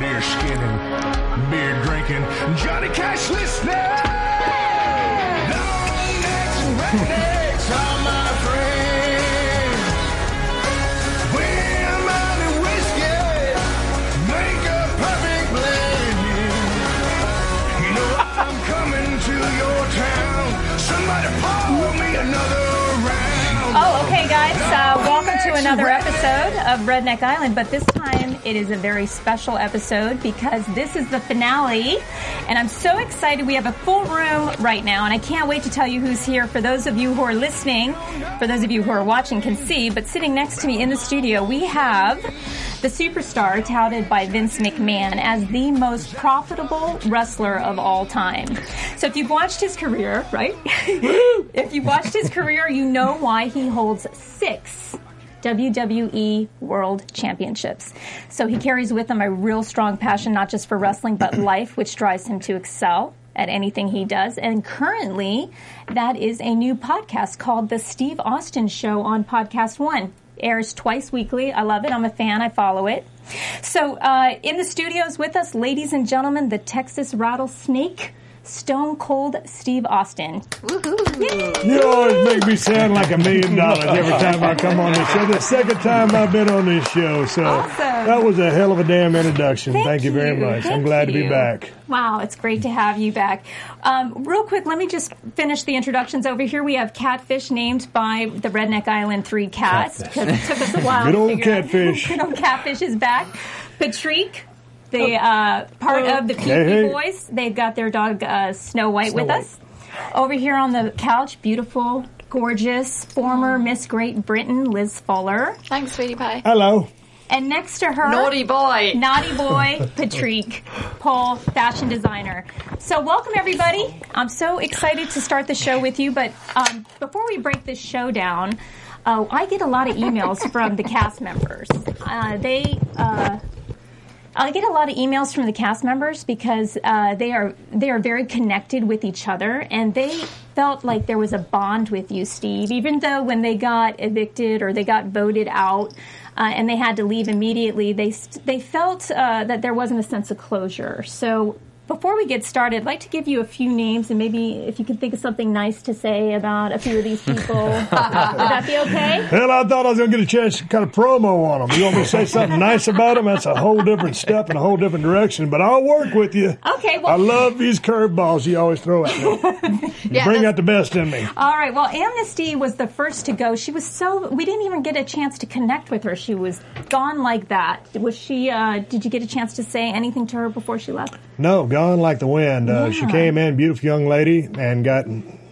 Beer skinning, beer drinking, Johnny Cash listening. Long necks rednecks guys. Uh, welcome to another episode of Redneck Island, but this time it is a very special episode because this is the finale, and I'm so excited. We have a full room right now, and I can't wait to tell you who's here. For those of you who are listening, for those of you who are watching can see, but sitting next to me in the studio, we have the superstar touted by Vince McMahon as the most profitable wrestler of all time. So if you've watched his career, right? if you've watched his career, you know why he holds six WWE World Championships. So he carries with him a real strong passion, not just for wrestling, but life, which drives him to excel at anything he does. And currently, that is a new podcast called The Steve Austin Show on Podcast One. Airs twice weekly. I love it. I'm a fan. I follow it. So, uh, in the studios with us, ladies and gentlemen, the Texas Rattlesnake, Stone Cold Steve Austin. Woohoo! You always make me sound like a million dollars every time I come on this show. The second time I've been on this show, so Awesome. that was a hell of a damn introduction. Thank Thank, you very you. much. I'm Thank glad to be back. Wow, it's great to have you back. Um, real quick, let me just finish the introductions over here. We have Catfish named by the Redneck Island 3 cats because it took us a while Good to old figure out- Catfish. Good old Catfish is back. Patrick, the uh, part of the Peepee Hey, hey. Boys, they've got their dog uh, Snow White Snow with White. us. Over here on the couch, beautiful, gorgeous, former Miss Great Britain, Liz Fuller. Thanks, sweetie pie. Hello. And next to her, Naughty boy. Naughty boy, Patrick, Paul, fashion designer. So, welcome everybody. I'm so excited to start the show with you. But um, before we break this show down, uh, I get a lot of emails from the cast members. Uh, they. Uh, I get a lot of emails from the cast members because uh, they are they are very connected with each other, and they felt like there was a bond with you, Steve. Even though when they got evicted or they got voted out, uh, and they had to leave immediately, they they felt uh, that there wasn't a sense of closure. So. Before we get started, I'd like to give you a few names and maybe if you can think of something nice to say about a few of these people. Would that be okay? Hell, I thought I was going to get a chance to kind of promo on them. You want me to say something nice about them? That's a whole different step in a whole different direction. But I'll work with you. Okay, well- I love these curveballs you always throw at me. You Yeah, bring out the best in me. All right. Well, Amnesty was the first to go. She was so we didn't even get a chance to connect with her. She was gone like that. Was she? Uh, did you get a chance to say anything to her before she left? No, gone like the wind. Uh, She came in, beautiful young lady, and got.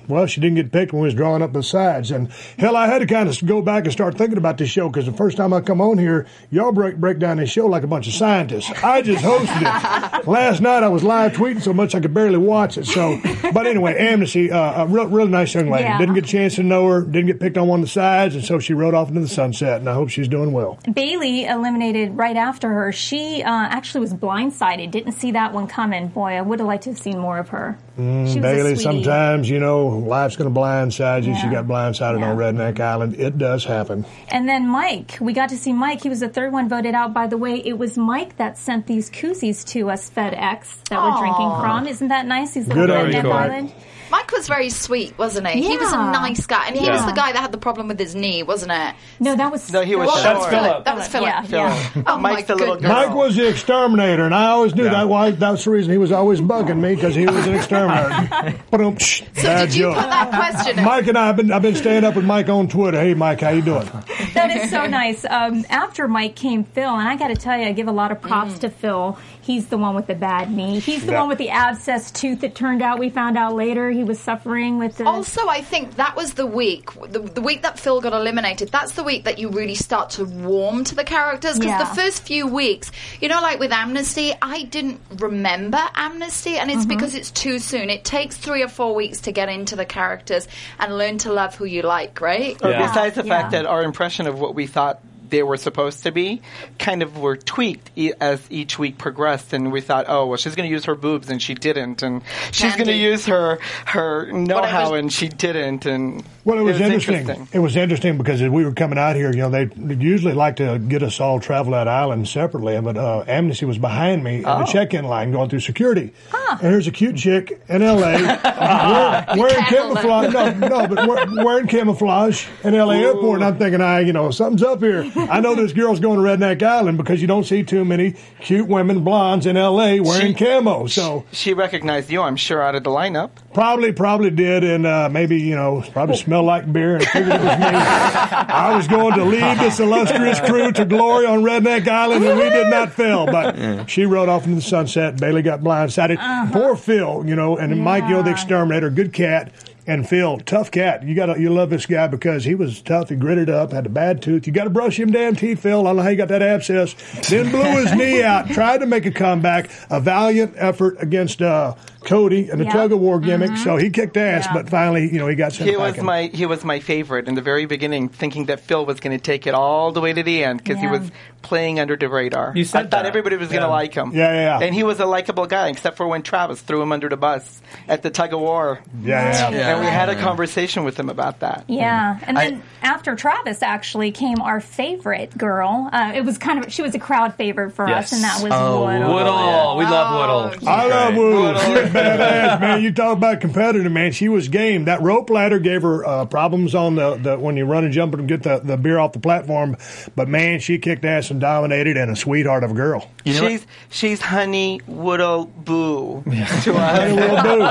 Well, she didn't get picked when we was drawing up the sides, and hell, I had to kind of go back and start thinking about this show because the first time I come on here, y'all break break down this show like a bunch of scientists. I just hosted it last night. I was live tweeting so much I could barely watch it. So, but anyway, Amnesty, uh, a real, real nice young lady. Yeah. Didn't get a chance to know her. Didn't get picked on one of the sides, and so she rode off into the sunset. And I hope she's doing well. Bailey eliminated right after her. She uh, actually was blindsided. Didn't see that one coming. Boy, I would have liked to have seen more of her. Mm, was Bailey, sometimes, you know, life's going to blindside you. She got blindsided Yeah. on Redneck Island. It does happen. And then Mike, we got to see Mike. He was the third one voted out. By the way, it was Mike that sent these koozies to us FedEx that we're drinking from. Isn't that nice? He's Good on Redneck you, Mike. Island. Mike was very sweet, wasn't he? He was a Yeah. nice guy, and he was Yeah. the guy that had the problem with his knee, wasn't it? No, that was No, he was Well, short. that's Philip. That was Philip. Yeah, yeah. Oh my Mike's the little goodness. girl. Mike was the exterminator, and I always knew that. Why that's the reason he was always bugging me because he was an exterminator. Ba-dum, psh, So bad did you joke. put that question? in? Mike and I have been I've been staying up with Mike on Twitter. Hey Mike, how you doing? That is so nice. Um, after Mike came Phil, and I got to tell you, I give a lot of props Mm. to Phil. He's the one with the bad knee. He's the Yeah. one with the abscess tooth. That turned out we found out later he was suffering with the. Also, I think that was the week, the, the week that Phil got eliminated. That's the week that you really start to warm to the characters because Yeah. the first few weeks, you know, like with Amnesty, I didn't remember Amnesty, and it's Mm-hmm. because it's too soon. It takes three or four weeks to get into the characters and learn to love who you like, right? But Besides the fact that our impression of what we thought they were supposed to be kind of were tweaked e- as each week progressed and we thought oh well she's going to use her boobs and she didn't and she's going to use her her know-how Whatever. and she didn't and Well, it was, interesting. It was interesting because as we were coming out here, you know, they usually like to get us all travel that island separately, but uh, Amnesty was behind me in Oh. the check-in line going through security. And here's a cute chick in L.A. wearing, wearing camouflage. No, no, but wear- wearing camouflage in L.A. airport. And I'm thinking, I, you know, something's up here. I know this girl's going to Redneck Island because you don't see too many cute women, blondes in L.A. wearing She- camo. So she recognized you I'm sure out of the lineup Probably, probably did, and uh, maybe you know, probably smelled like beer, and figured it was me. I was going to lead this illustrious crew to glory on Redneck Island, and we did not fail. But she rode off into the sunset. Bailey got blindsided. Poor Phil, you know, and Mike, you know, the exterminator, good cat. And Phil, tough cat. You got you love this guy because he was tough. He gritted up, had a bad tooth. You got to brush him damn teeth, Phil. I don't know how you got that abscess. Then blew his knee out. Tried to make a comeback. A valiant effort against uh, Cody and the Yeah. tug of war gimmick. So he kicked ass, Yeah. but finally, you know, he got sent he was packing. my he was my favorite in the very beginning thinking that Phil was going to take it all the way to the end because he was playing under the radar You said I thought that. everybody was going to like him Yeah, yeah, yeah. and he was a likable guy except for when Travis threw him under the bus at the tug of war yeah, yeah. And we had a conversation with him about that Yeah, and I- then after Travis actually came our favorite girl. Uh, it was kind of she was a crowd favorite for Yes. us, and that was Oh, Woodall. Woodall. We love Oh, Woodall. I love Woodle. She's badass, man. You talk about competitor, man. She was game. That rope ladder gave her uh, problems on the, the when you run and jump and get the, the beer off the platform. But man, she kicked ass and dominated, and a sweetheart of a girl. You know she's she's honey woodle boo to Hey, us will do.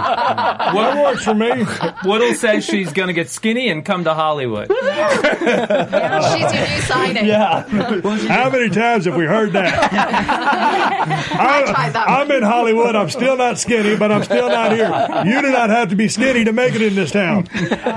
That works for me. Woodall says she's going to get skinny and come to Hollywood. She's your new signing. Yeah. How many times have we heard that? I, tried that I'm in Hollywood. I'm still not skinny, but I'm still not here. You do not have to be skinny to make it in this town.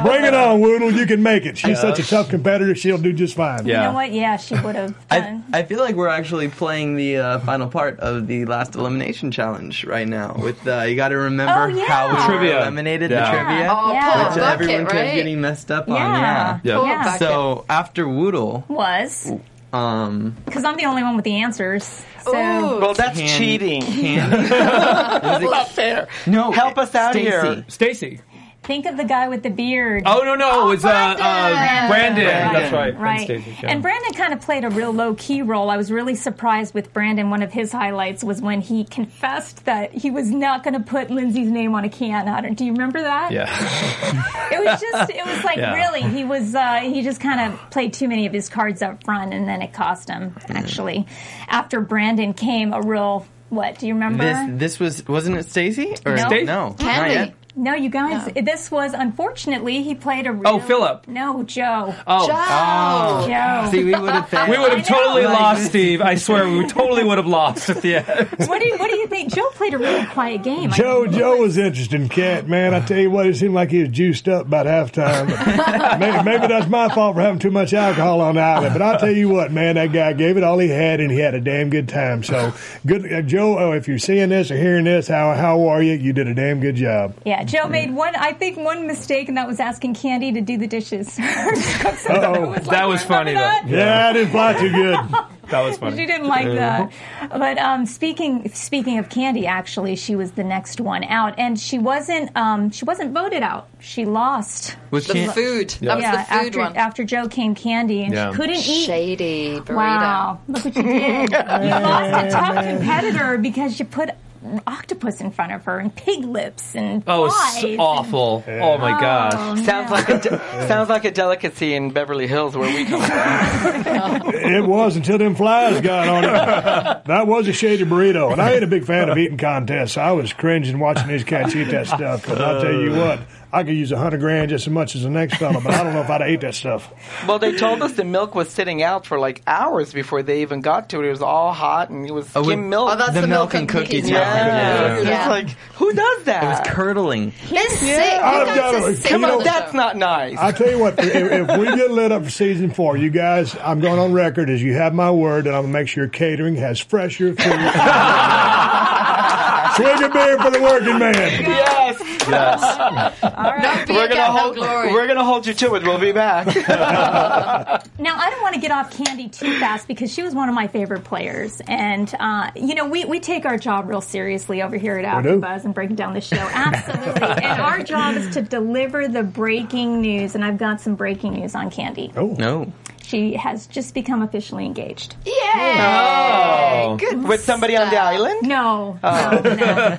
Bring it on, Woodle. You can make it. She's such a tough competitor. She'll do just fine. Yeah. You know what? Yeah, she would have I, done. I feel like we're actually playing the uh, final part of the last elimination challenge right now. With uh, you got to remember Oh, yeah. how we were Trivia. eliminated Yeah. the trivia, Oh, Yeah. which bucket, everyone kept right? getting messed up on. yeah, Yeah. Poor yeah. So after Woodle, was um, because I'm the only one with the answers. So Ooh. well that's Can- cheating Candy, that's not fair no, help us out Stacy. here Stacy. Think of the guy with the beard. Oh no no, it was uh, uh, Brandon. Brandon. Brandon. That's right. Right. Stacey, yeah. And Brandon kind of played a real low key role. I was really surprised with Brandon. One of his highlights was when he confessed that he was not going to put Lindsay's name on a can. I don't, do you remember that? yeah. It was just, it was like Yeah. really, he was, uh, he just kind of played too many of his cards up front and then it cost him, actually. After Brandon came a real, what, do you remember? This this was wasn't it Stacy or No. Stacy? no? not Candy. Yet. no, you guys, this was, unfortunately, he played a real. Oh, Philip. No, Joe. Oh. Oh. Joe. See, we would have We would have totally Like lost, Steve. I swear, we totally would have lost at the end. what do you, what do you think? Joe played a really quiet game. Joe, mean, Joe was interesting, cat man. I tell you what, it seemed like he was juiced up about halftime. But maybe, maybe that's my fault for having too much alcohol on the island. But I'll tell you what, man, that guy gave it all he had, and he had a damn good time. So good, uh, Joe. Oh, if you're seeing this or hearing this, how how are you? You did a damn good job. Yeah, Joe made one, I think, one mistake, and that was asking Candy to do the dishes. Uh-oh. That was funny, though. That? Yeah, I didn't fly too good. That was funny. She didn't like that. But um, speaking speaking of Candy, actually, she was the next one out, and she wasn't um, she wasn't voted out. She lost. Was The Can- food. That was yeah, the food after one. after Joe came Candy, and Yeah. she couldn't eat. Shady burrito. Wow, look what you did! you lost a tough competitor because you put octopus in front of her and pig lips and Oh, flies. it's and- awful. Oh my Oh, gosh. Sounds like a de- sounds like a delicacy in Beverly Hills where we come from. It was until them flies got on it. That was a shady burrito, and I ain't a big fan of eating contests. I was cringing watching these cats eat that stuff. Because I'll tell you what, I could use a hundred grand just as much as the next fella, but I don't know if I'd ate that stuff. Well, they told us the milk was sitting out for like hours before they even got to it. It was all hot and it was Oh, skim we- milk. Oh, that's The the, milk milk and cookie cookies. time. yeah. Yeah. It's like who does that? It was curdling. It's sick. You I've got to- sick Come on on, know- the that's not nice. I tell you what, if, if we get lit up for season four, you guys, I'm going on record as you have my word, and I'm gonna make sure catering has fresher food. Swig a beer for the working man. Yes, No beer we're gonna get no hold. We're gonna hold you to it. We'll be back. Now, I don't want to get off Candy too fast because she was one of my favorite players. And, uh, you know, we, we take our job real seriously over here at We do. AfterBuzz and breaking down the show. Absolutely. and our job is to deliver the breaking news. And I've got some breaking news on Candy. Oh, No. She has just become officially engaged. Yay! Oh. Good With somebody on the island. No. no, no.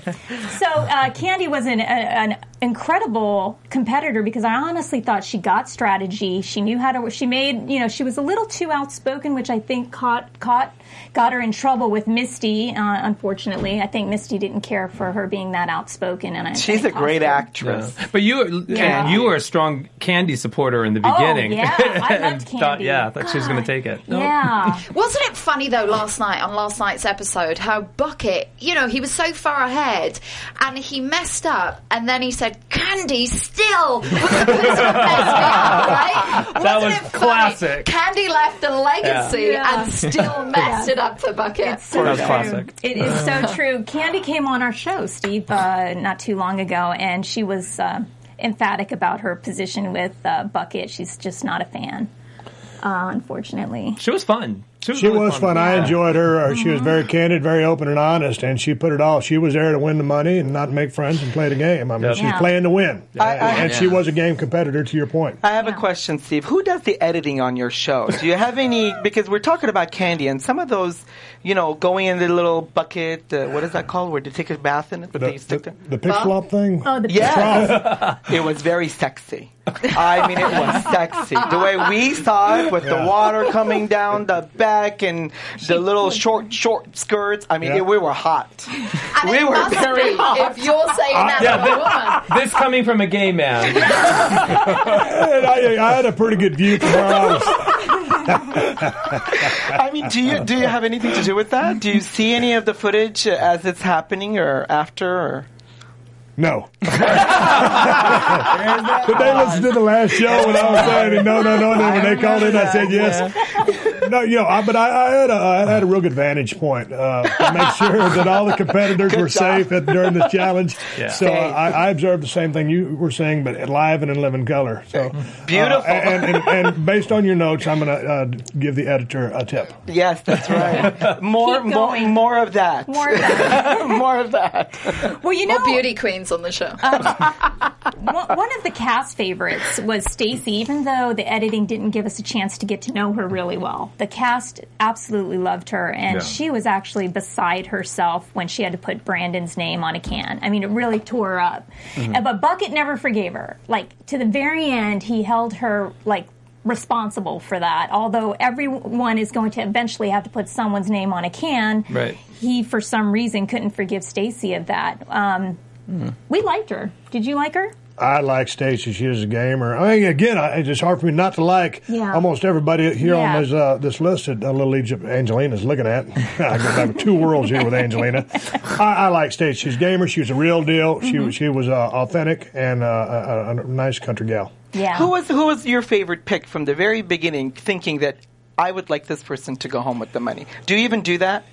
So uh, Candy was an, a, an incredible competitor because I honestly thought she got strategy. She knew how to. She made you know she was a little too outspoken, which I think caught caught got her in trouble with Misty. Uh, unfortunately, I think Misty didn't care for her being that outspoken, and I, She's I a great cost her. actress. But you, Yeah. you were a strong Candy supporter in the Oh, beginning. yeah. I And loved Thought, Candy. yeah, thought she was going to take it. Yeah. Wasn't it funny though last night on last night's episode how Bucket, you know, he was so far ahead and he messed up and then he said, Candy still messed me up, right? That Wasn't was it funny? classic. Candy left a legacy Yeah. and still messed it up for Bucket. It's so That true. classic. It is so true. Candy came on our show, Steve, uh, not too long ago, and she was uh, emphatic about her position with uh, Bucket. She's just not a fan, uh, unfortunately. She was fun. She was, She really was fun. I enjoyed her. She was very candid, very open and honest, and she put it all. She was there to win the money and not make friends and play the game. I mean, Yep. she's Yeah. playing to win, I- I- and she was a game competitor. To your point, I have a question, Steve. Who does the editing on your show? Do you have any? Because we're talking about candy, and some of those, you know, going in the little bucket. Uh, what is that called? Where they take a bath in it? But the, they stick the, to. the pitch flop thing. Oh, the Yeah, it was very sexy. I mean, it was sexy. The way we saw it with the water coming down the back and the little short, short skirts. I mean, Yeah. we were hot. And we were must very hot. if you're saying that Yeah, to a woman. This coming from a gay man. And I, I had a pretty good view from where I was. I mean, do you do you have anything to do with that? Do you see any of the footage uh, as it's happening or after? Or? No. Did they listened to the last show when I was saying no, no, no? And when they called in, I said yes. No, you know, I, but I, I had a, I had a real good vantage point uh, to make sure that all the competitors were job. safe at, during the challenge. Yeah. So uh, I, I observed the same thing you were saying, but live and in living color. So uh, Beautiful. and, and, and based on your notes, I'm going to uh, give the editor a tip. Yes, that's right. More, Keep more, going. more of that. More of that. more of that. Well, you know, More beauty queens on the show. one one of the cast favorites was Stacy, even though the editing didn't give us a chance to get to know her really well. The cast absolutely loved her, and Yeah. she was actually beside herself when she had to put Brandon's name on a can. I mean, it really tore her up. Uh, But Bucket never forgave her. Like, to the very end, he held her, like, responsible for that. Although everyone is going to eventually have to put someone's name on a can, Right. he, for some reason, couldn't forgive Stacy of that. Um, We liked her. Did you like her? I like Stacy. She is a gamer. I mean, again, I, it's hard for me not to like Yeah. almost everybody here Yeah. on this uh, this list that uh, Little Egypt Angelina's looking at. I go back two worlds here with Angelina. I, I like Stacy. She's a gamer. She was a real deal. She Mm-hmm. was she was uh, authentic and uh, a, a, a nice country gal. Yeah. Who was who was your favorite pick from the very beginning? Thinking that I would like this person to go home with the money. Do you even do that?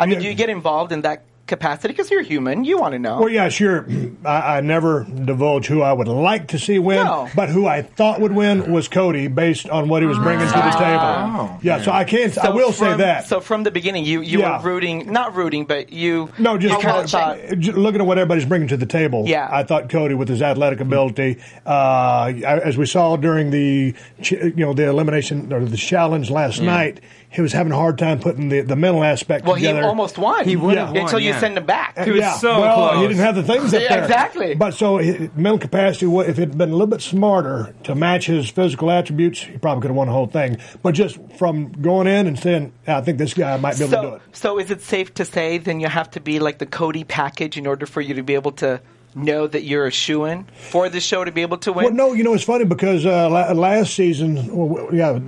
I mean, Yeah. do you get involved in that capacity? Because you're human. You want to know. Well, yeah, sure. I, I never divulge who I would like to see win, No. but who I thought would win was Cody, based on what he was bringing to the table. Yeah, so I can't. I So will say that. So from the beginning, you, you Yeah. were rooting, not rooting, but you No, just you kind of thought, looking at what everybody's bringing to the table. Yeah. I thought Cody, with his athletic ability, uh, as we saw during the you know the elimination or the challenge last night, he was having a hard time putting the, the mental aspect well, he together. almost won. He would have Until won, you yeah. send him back. He was yeah, so well, close. he didn't have the things up Yeah, there. exactly. But so his mental capacity, wa- if it had been a little bit smarter to match his physical attributes, he probably could have won the whole thing. But just from going in and saying, I think this guy might be able to do it. so is it safe to say then you have to be like the Cody package in order for you to be able to know that you're a shoe in for the show to be able to win? Well, no, you know it's funny because uh, la- last season, well, yeah,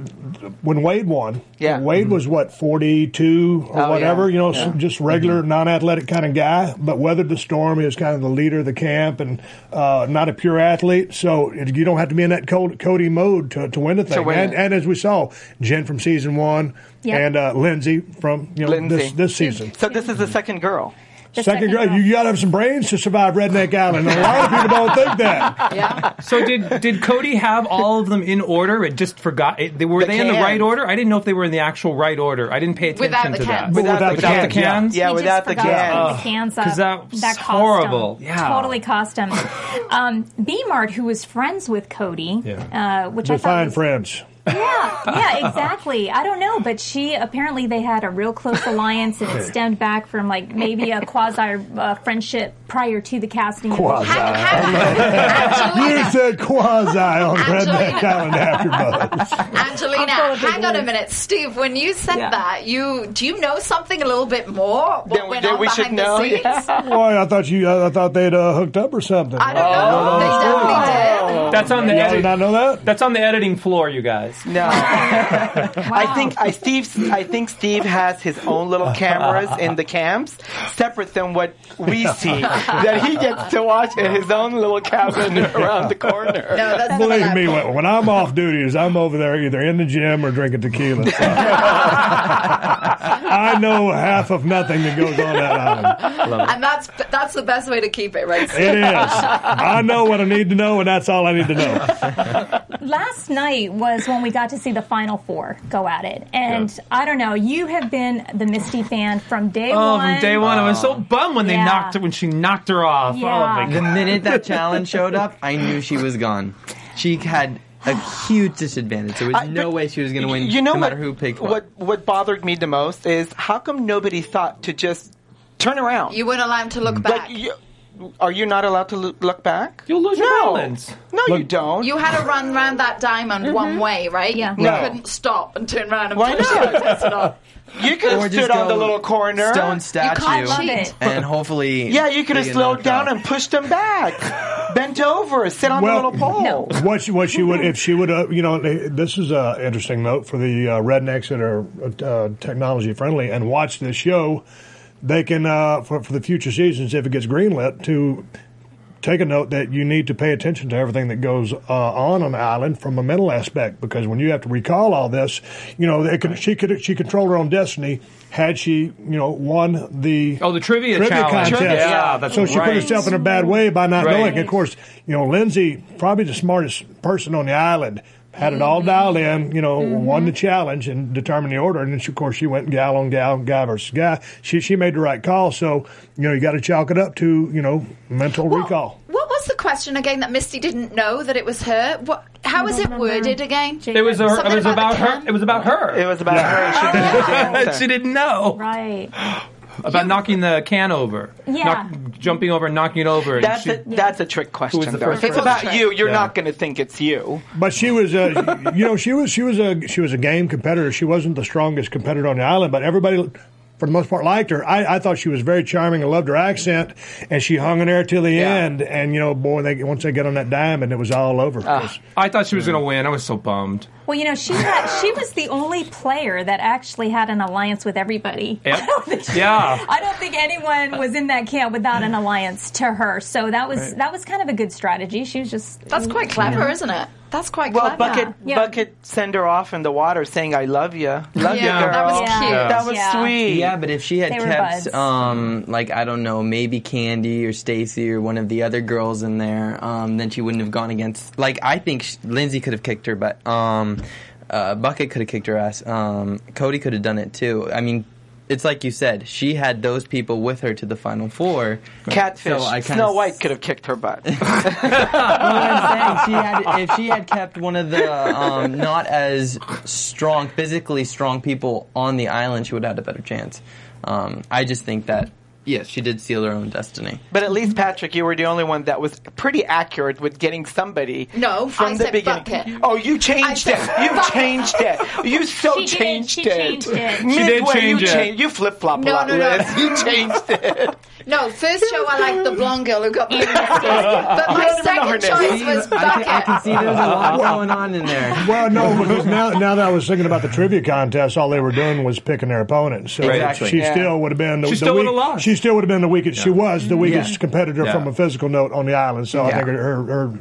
when Wade won, Yeah. Wade was what forty two or Oh, whatever, yeah. you know, s- just regular non-athletic kind of guy, but weathered the storm. He was kind of the leader of the camp and uh, not a pure athlete, so it, you don't have to be in that Cody, Cody mode to, to win the thing. win and, and as we saw, Jen from season one Yep. and uh, Lindsay from you know Lindsay. this this season. So this is the second girl. The Second second grade, girl. you got to have some brains to survive Redneck Island. A lot of people don't think that. Yeah. So did did Cody have all of them in order? It just forgot. It, they, were The they in the right order? I didn't know if they were in the actual right order. I didn't pay attention Without the to that. cans. Without the without cans, the yeah. cans. Yeah, He without the cans. put the cans up. 'Cause that was cost him. horrible. Yeah. Totally cost him. Um, B Mart, who was friends with Cody, uh, which I thought Define was, friends. Yeah, yeah, exactly. I don't know, but she apparently they had a real close alliance, and it stemmed back from like maybe a quasi uh, friendship prior to the casting. Quasi. Hang, hang, You said quasi on Angelina. Redneck Island after Angelina, I'm full of hang on a minute, Steve. When you said Yeah. that, you do you know something a little bit more? What we- went on we should behind the know, scenes? yeah. Boy, I thought you. I thought they'd uh, hooked up or something. I don't know. They definitely did. That's on the Y'all did edit, not know that. That's on the editing floor, you guys. No, I think I Steve. I think Steve has his own little cameras in the camps, separate than what we see. that he gets to watch in his own little cabin around the corner. No, that's Believe me, that. when, when I'm off duties, I'm over there either in the gym or drinking tequila. So. I know half of nothing that goes on that island. And that's that's the best way to keep it, right? Steve? It is. I know what I need to know, and that's all I need to know. Last night was when we got to see the final four go at it, and I don't know. You have been the Misty fan from day Oh, one. from day one, I was so oh. bummed when they Yeah. knocked her when she knocked her off. Yeah. Oh my The minute that challenge showed up, I knew she was gone. She had a huge disadvantage. There was I- no way she was going to win, You know no what, matter who picked what. what? What bothered me the most is how come nobody thought to just turn around? You wouldn't allow him to look back. like, you, are you not allowed to look, look back? You'll lose your no. balance. No, you don't. You had to run round that diamond one way, right? Yeah. You No. couldn't stop and turn around and Why push not? it. Test it up. You could Or have just stood on go the little corner. Stone I statue. love cheat. it. and hopefully. Yeah, you could have they get slowed knocked down out. and pushed them back. Bent over, sit on Well, the little pole. No. What she, what she would if she would uh, you know this is a interesting note for the uh, rednecks that are uh, technology friendly and watch this show. They can uh, for for the future seasons if it gets greenlit to take a note that you need to pay attention to everything that goes uh, on on the island from a mental aspect because when you have to recall all this, you know they could, she could she controlled her own destiny had she you know won the Oh, the trivia, trivia challenge. contest. Yeah, that's so she right. put herself in a bad way by not Right. knowing. Of course, you know Lindsay, probably the smartest person on the island, had it all dialed mm-hmm. in. You know, mm-hmm. won the challenge and determined the order. And then, she, of course, she went gal on gal, guy versus guy. She she made the right call. So you know, you got to chalk it up to you know mental recall. What was the question again that Misty didn't know that it was her? What? How was it worded again? It was. A, it was about about her. It was about her. It was about her. She didn't have the answer. she didn't know Right. about knocking the can over. Yeah. Knock- jumping over and knocking it over. and That's she- a, that's a trick question. Who was the though. first If it's person? about you, you're Yeah. not going to think it's you. But she was, uh, you know, she was she was a she was a game competitor. She wasn't the strongest competitor on the island, but everybody. For the most part, liked her. I, I thought she was very charming. I loved her accent, and she hung in there till the Yeah. end. And you know, boy, they, once they got on that diamond, it was all over. Ah. I thought she was going to win. I was so bummed. Well, you know, she had she was the only player that actually had an alliance with everybody. Yep. I don't think Yeah. I don't think anyone was in that camp without an alliance to her. So that was that was kind of a good strategy. She was just That's quite clever, isn't it? That's quite Well, clever. Bucket Yeah. Bucket send her off in the water saying, "I love you, love you, Yeah, girl." that was Yeah. cute. That was Yeah. sweet. Yeah, but if she had They kept, buds. um, like I don't know, maybe Candy or Stacy or one of the other girls in there, um, then she wouldn't have gone against. Like I think sh- Lindsay could have kicked her, but um, uh, Bucket could have kicked her ass. Um, Cody could have done it too. I mean, it's like you said, she had those people with her to the final four. Catfish. So I Snow White could have kicked her butt. Well, I'm saying she had, if she had kept one of the um, not as strong, physically strong people on the island, she would have had a better chance. Um, I just think that yes, she did seal her own destiny. But at least Patrick, you were the only one that was pretty accurate with getting somebody. No, from I the said beginning. bucket. Oh, you changed I it. You bucket. changed it. You so She did. changed She it. changed it. She Midway, did change you it. changed. You flip flop a lot, no, no. Liz. You changed it. No, first show I liked the blonde girl who got the but my don't even know her second choice was I can, I can see there's a lot going on in there. Well, no, because now, now that I was thinking about the trivia contest, all they were doing was picking their opponents. So Exactly. she Yeah. still would have been the, She the still weak- would've lost. She still would have been the weakest. She was the weakest Yeah. competitor Yeah. from a physical note on the island. So I think her her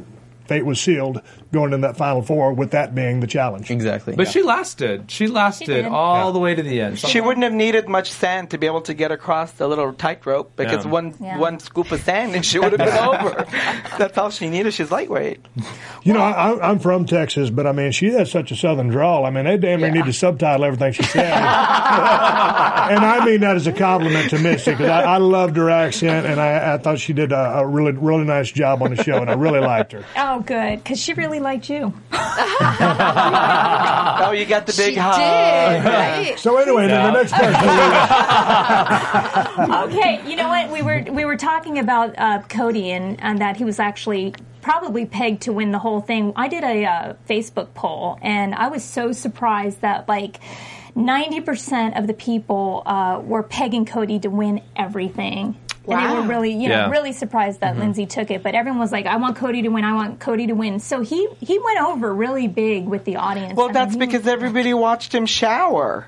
fate was sealed going in that final four. With that being the challenge. Exactly. But she lasted. She lasted did. all Yeah. the way to the end. She wouldn't have needed much sand to be able to get across the little tightrope because Yeah. one Yeah. one scoop of sand and she would have been over. That's all she needed. She's lightweight. You know, I, I'm from Texas, but I mean, she has such a southern drawl. I mean, they damn near Yeah. need to subtitle everything she said. and I mean that as a compliment to Misty because I, I loved her accent, and I, I thought she did a, a really, really nice job on the show, and I really liked her. Oh, good, because she really liked you. Oh, you got the big She hug. did, right? So anyway, then the next person. okay, you know what? We were we were talking about uh, Cody and, and that he was actually probably pegged to win the whole thing. I did a uh, Facebook poll, and I was so surprised that like. 90% of the people uh, were pegging Cody to win everything. And they were really, you know, Yeah. really surprised that mm-hmm. Lindsay took it. But everyone was like, "I want Cody to win. I want Cody to win." So he he went over really big with the audience. Well, I that's mean, he- because everybody watched him shower.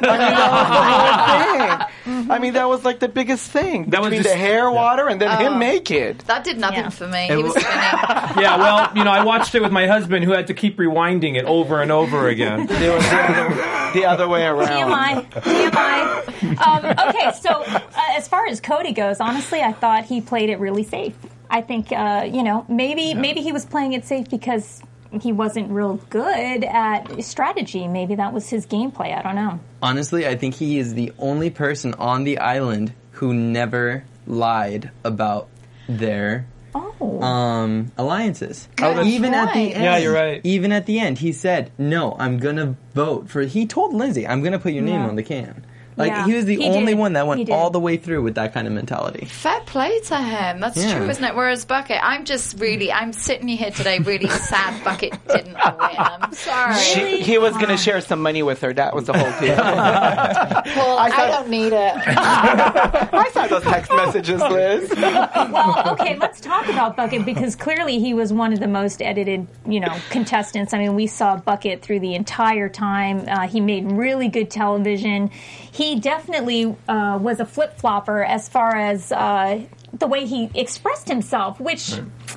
I mean, that was the whole thing. I mean, that was like the biggest thing. That was Between just- the hair water and then Oh. him naked. That did nothing Yeah. for me. He was spinning. yeah, well, you know, I watched it with my husband who had to keep rewinding it over and over again. It was the other, the other way around. TMI. TMI. Um, okay, so uh, as far as Cody goes, honestly, I thought he played it really safe. I think, uh, you know, maybe maybe he was playing it safe because he wasn't real good at strategy. Maybe that was his gameplay. I don't know. Honestly, I think he is the only person on the island who never lied about their Oh. um, alliances. Good even at the end, Yeah, you're right. Even at the end, he said, "No, I'm gonna vote for." He told Lindsay, "I'm gonna put your name Yeah. on the can." Like Yeah, he was the he only did. one that went all the way through with that kind of mentality. Fair play to him. That's Yeah. true, isn't it? Whereas Bucket, I'm just really, I'm sitting here today really sad Bucket didn't win. I'm sorry. She, he was going to share some money with her. That was the whole deal. well, I, thought- don't need it. I saw those text messages, Liz. well, okay, let's talk about Bucket because clearly he was one of the most edited, you know, contestants. I mean, we saw Bucket through the entire time. Uh, he made really good television. He definitely uh, was a flip flopper as far as uh, the way he expressed himself. Which,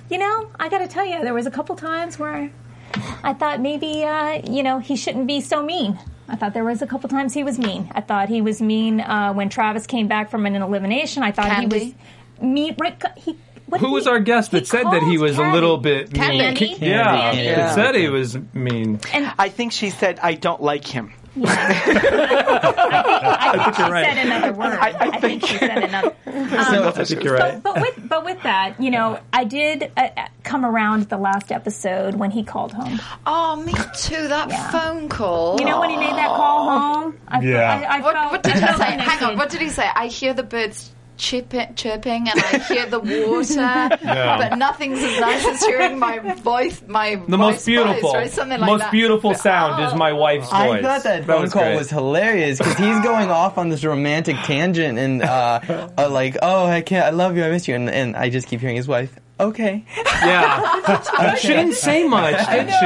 you know, I got to tell you, there was a couple times where I thought maybe, uh, you know, he shouldn't be so mean. I thought there was a couple times he was mean. I thought he was mean uh, when Travis came back from an elimination. I thought Candy. he was mean. Right? He, what Who did was our guest that said that he called was a little bit mean? Candy? Ki- Yeah, Candy. it said he was mean. And I think she said, I don't like him. I think she you're right. said another word. I, think she said another. I think you're right. But, but with but with that, you know, I did uh, uh, come around the last episode when he called home. Oh, me too. That Yeah. phone call. You know when he made that call home? I, Yeah. I, I What, felt, what did he say? Hang on. What did he say? I hear the birds chirping, chirping and I hear the water, but nothing's as nice as hearing my voice. My The most beautiful, voice, right? Something like most that. beautiful sound is my wife's voice. I thought that phone was call great. was hilarious because he's going off on this romantic tangent and uh, uh, like, oh, I can't, I love you, I miss you, and, and I just keep hearing his wife. Okay, Yeah, she didn't say much, did she?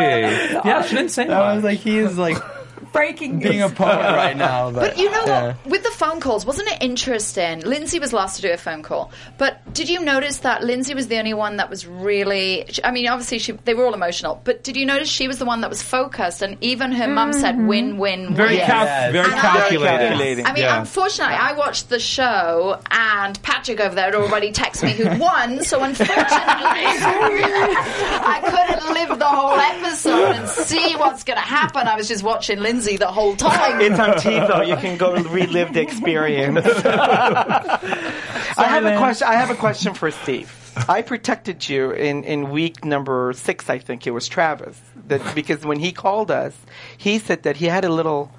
Yeah, she didn't say much. I was like, he is like breaking being a poet right now. But, But you know yeah. what? With the phone calls, wasn't it interesting? Lindsay was last to do a phone call, but did you notice that Lindsay was the only one that was really? I mean, obviously she, they were all emotional, but did you notice she was the one that was focused? And even her mum said, mm-hmm. "Win, win, Very, win." cal- Yes. very And I- calculated. Calculating. I mean, Yeah. unfortunately, I watched the show, and Patrick over there had already texted me who won. So unfortunately, I couldn't live the whole episode and see what's going to happen. I was just watching Lindsay the whole time. It's on TiVo. You can go relive the experience. I have a question. I have a question for Steve. I protected you in, in week number six. I think it was Travis. That because when he called us, he said that he had a little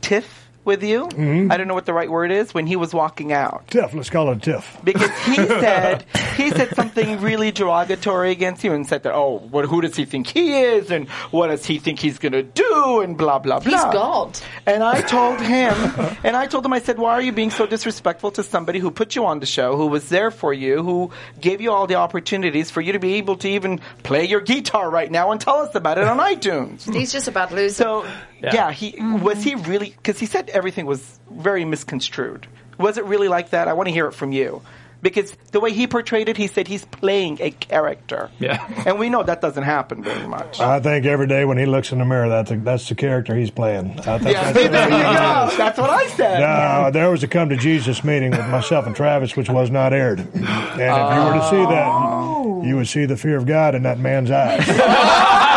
tiff with you. Mm-hmm. I don't know what the right word is when he was walking out Tiff, let's call it tiff. because he said he said something really derogatory against you and said that oh what who does he think he is and what does he think he's gonna do and blah blah blah. He's God. And I told him, and I told him, I said, why are you being so disrespectful to somebody who put you on the show, who was there for you, who gave you all the opportunities for you to be able to even play your guitar right now and tell us about it on iTunes. He's just a bad loser. So yeah, he was he mm-hmm. really because he said everything was very misconstrued. Was it really like that? I want to hear it from you. Because the way he portrayed it, he said he's playing a character. Yeah. And we know that doesn't happen very much. I think every day when he looks in the mirror, that's the, that's the character he's playing. I think yeah, that's see, there you go. is. That's what I said. No, there was a come to Jesus meeting with myself and Travis, which was not aired. And if you were to see that, oh. you would see the fear of God in that man's eyes.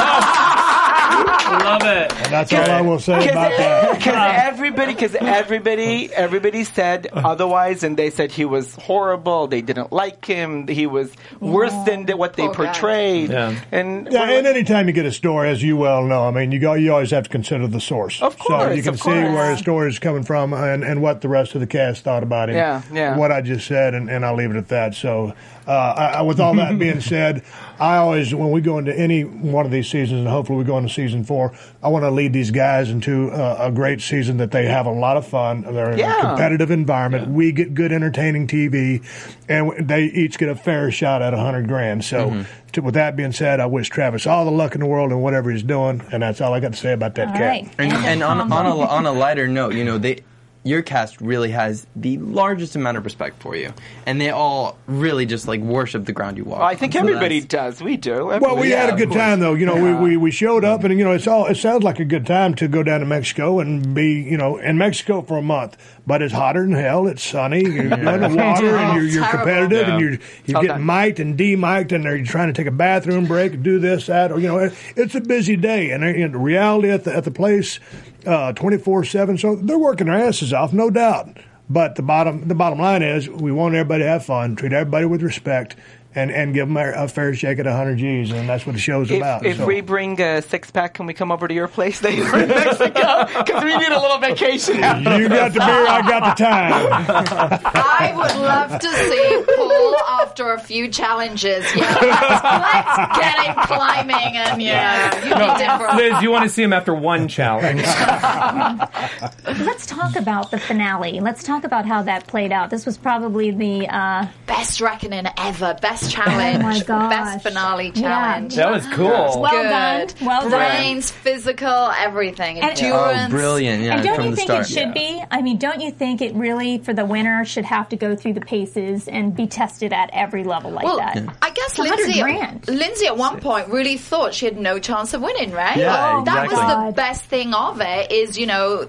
Love it. And that's all I will say about that. Because everybody, because everybody, everybody said otherwise, and they said he was horrible. They didn't like him. He was worse than what they portrayed. Yeah. And Yeah, and anytime you get a story, as you well know, I mean, you go, you always have to consider the source. Of course, so course, you can of see course. where his story is coming from and, and what the rest of the cast thought about him. Yeah, yeah. What I just said, and, and I'll leave it at that. So, uh, I, I- with all that being said, I always, when we go into any one of these seasons, and hopefully we go into season four, I want to lead these guys into uh, a great season that they have a lot of fun. They're in Yeah. a competitive environment. We get good, entertaining TV, and they each get a fair shot at a hundred grand. So, Mm-hmm. to, with that being said, I wish Travis all the luck in the world in whatever he's doing, and that's all I got to say about that All cat. right. And, And and on, on, a, on a lighter note, you know, they your cast really has the largest amount of respect for you, and they all really just like worship the ground you walk. I think on. So everybody that's- does. We do. Well, we Yeah, had a good time though. You know, we, we, we showed up and you know it's all it sounds like a good time to go down to Mexico and be you know in Mexico for a month. But it's hotter than hell. It's sunny. You're in the water and you're, oh, you're Terrible. competitive and you're you're All getting done. mic'd and demiked and you're trying to take a bathroom break and do this that or you know it, it's a busy day and uh, in reality at the at the place Uh, twenty four seven. So they're working their asses off, no doubt. But the bottom the bottom line is we want everybody to have fun, treat everybody with respect. And, and give them a, a fair shake at 100 G's, and that's what the show's If, about. if so. we bring a six pack, can we come over to your place later in Mexico? Because we need a little vacation. after You got the beer, I got the time. I would love to see Paul after a few challenges. Yeah, let's, let's get him climbing, and yeah, you need him for Liz, you want to see him after one challenge. Let's talk about the finale. Let's talk about how that played out. This was probably the uh, best reckoning ever, best challenge, Oh my gosh. best finale Yeah. challenge. That was cool. Well Good. done. Well done. Brains, physical, everything. And- Endurance. Oh, brilliant! Yeah, and don't from you think start. it should be? I mean, don't you think it really, for the winner, should have to go through the paces and be tested at every level like Well, that? I guess It's Lindsay, grand. Lindsay at one point really thought she had no chance of winning, right? Yeah, oh that exactly. was the best thing of it. Is you know,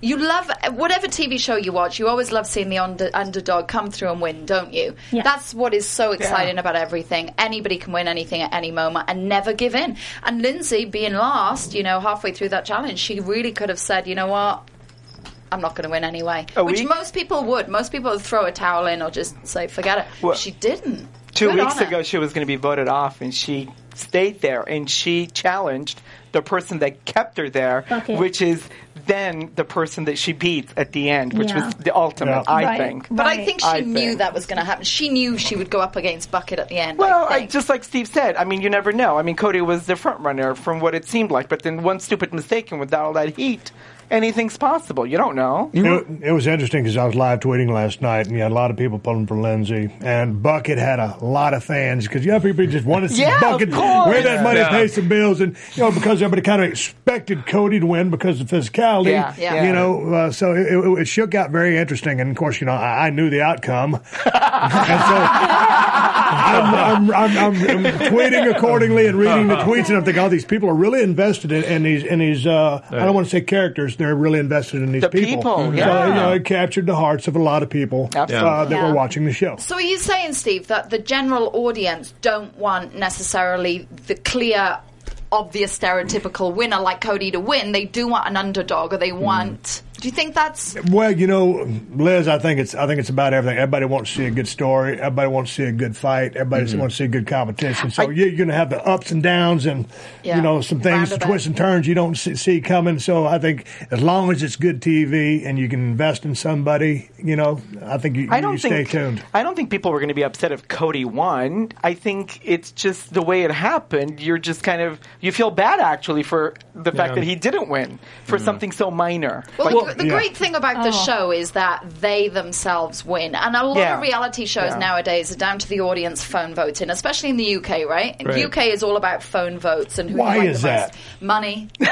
you love whatever TV show you watch. You always love seeing the under, underdog come through and win, don't you? Yeah. That's what is so exciting about everything. Anybody can win anything at any moment and never give in. And Lindsay being last, you know, halfway through that challenge, she really could have said, you know what. I'm not going to win anyway. A Which week- most people would. Most people would throw a towel in or just say, forget it. Well, she didn't. Two Good weeks on her. ago, she was going to be voted off, and she stayed there, and she challenged the person that kept her there, Okay. which is then the person that she beats at the end, which Yeah. was the ultimate, Yeah. I Right. think. But I think she I knew think. that was going to happen. She knew she would go up against Bucket at the end. Well, I I, just like Steve said, I mean, you never know. I mean, Cody was the front runner from what it seemed like, but then one stupid mistake, and without all that heat, anything's possible. You don't know. It, it was interesting because I was live tweeting last night, and you had a lot of people pulling for Lindsay. And Bucket had a lot of fans because you have people who just wanted to see Yeah, Bucket course. win that money, Yeah. pay some bills, and you know because everybody kind of expected Cody to win because of physicality. Yeah, yeah. You know, uh, so it, it, it shook out very interesting. And of course, you know, I, I knew the outcome, so. I'm, I'm, I'm, I'm, I'm tweeting accordingly and reading the tweets, and I'm thinking, oh, these people are really invested in, in these, in these. Uh, I don't want to say characters; they're really invested in these The people, So, yeah. you know, it captured the hearts of a lot of people uh, that Yeah. were watching the show. so are you saying, Steve, that the general audience don't want necessarily the clear, obvious, stereotypical winner like Cody to win? They do want an underdog, or they Hmm. want Do you think that's Well, you know, Liz, I think it's I think it's about everything. Everybody wants to see a good story. Everybody wants to see a good fight. Everybody Mm-hmm. wants to see good competition. So you're going to have the ups and downs, and Yeah. you know some things, Roundabout. twists and turns you don't see, see coming. So I think as long as it's good TV and you can invest in somebody, you know, I think you, I don't you think stay tuned. I don't think people were going to be upset if Cody won. I think it's just the way it happened. You're just kind of you feel bad actually for the fact Yeah. that he didn't win for something so minor. Well, Like- the, the yeah. great thing about the oh. show is that they themselves win, and a lot Yeah. of reality shows Yeah. nowadays are down to the audience phone voting, especially in the UK, right? Right. UK is all about phone votes and who Why is the that? most. Money. and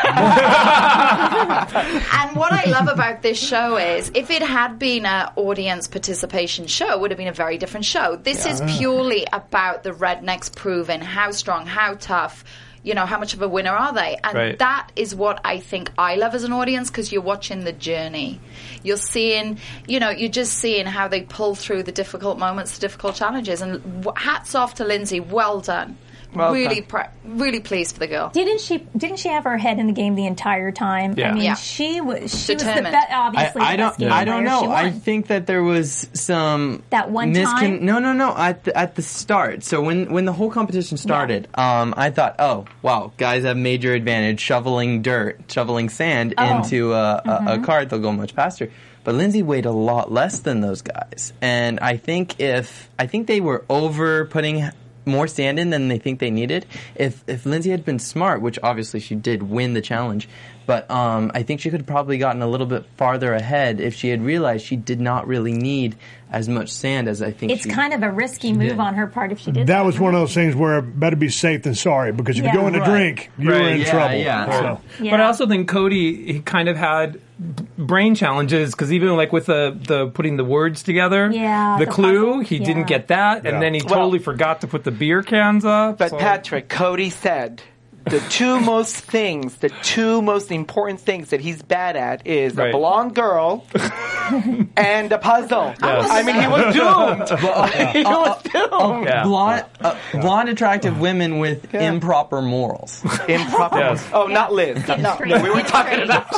what I love about this show is, if it had been an audience participation show, it would have been a very different show. This is purely about the rednecks proving how strong, how tough. You know, how much of a winner are they? And Right. that is what I think I love as an audience because you're watching the journey. You're seeing, you know, you're just seeing how they pull through the difficult moments, the difficult challenges. And hats off to Lindsay. Well done. Well really, done. Pre- really pleased for the girl. Didn't she? Didn't she have her head in the game the entire time? Yeah. I mean, Yeah. she was. She was the Determined. best. I, Obviously, I the don't. game I don't know. I think that there was some That one miscon- time? No, no, no. At the, at the start. So when when the whole competition started, um, I thought, oh wow, guys have major advantage shoveling dirt, shoveling sand Oh. into a, a, Mm-hmm. a cart. They'll go much faster. But Lindsay weighed a lot less than those guys, and I think if I think they were over putting more sand in than they think they needed. If if Lindsay had been smart, which obviously she did win the challenge, but um, I think she could have probably gotten a little bit farther ahead if she had realized she did not really need as much sand as I think. It's she, kind of a risky move did. on her part if she did. That was one of those things where better be safe than sorry because if Yeah. you go in to Right. drink, you're Right. in Yeah, trouble. yeah. So. Yeah. But I also think Cody he kind of had b- brain challenges because even like with the the putting the words together, Yeah, the, the clue puzzle. he Yeah. didn't get that, Yeah. and then he Well- totally forgot to put the beer cans up. But so- Patrick, Cody said the two most things, the two most important things that he's bad at is a blonde girl and a puzzle. Yes. I mean, he was doomed. he was doomed. Yeah. blonde, uh, blonde, attractive women with improper morals. Improper. Yes. Oh, not Liz. No, no, we were talking about.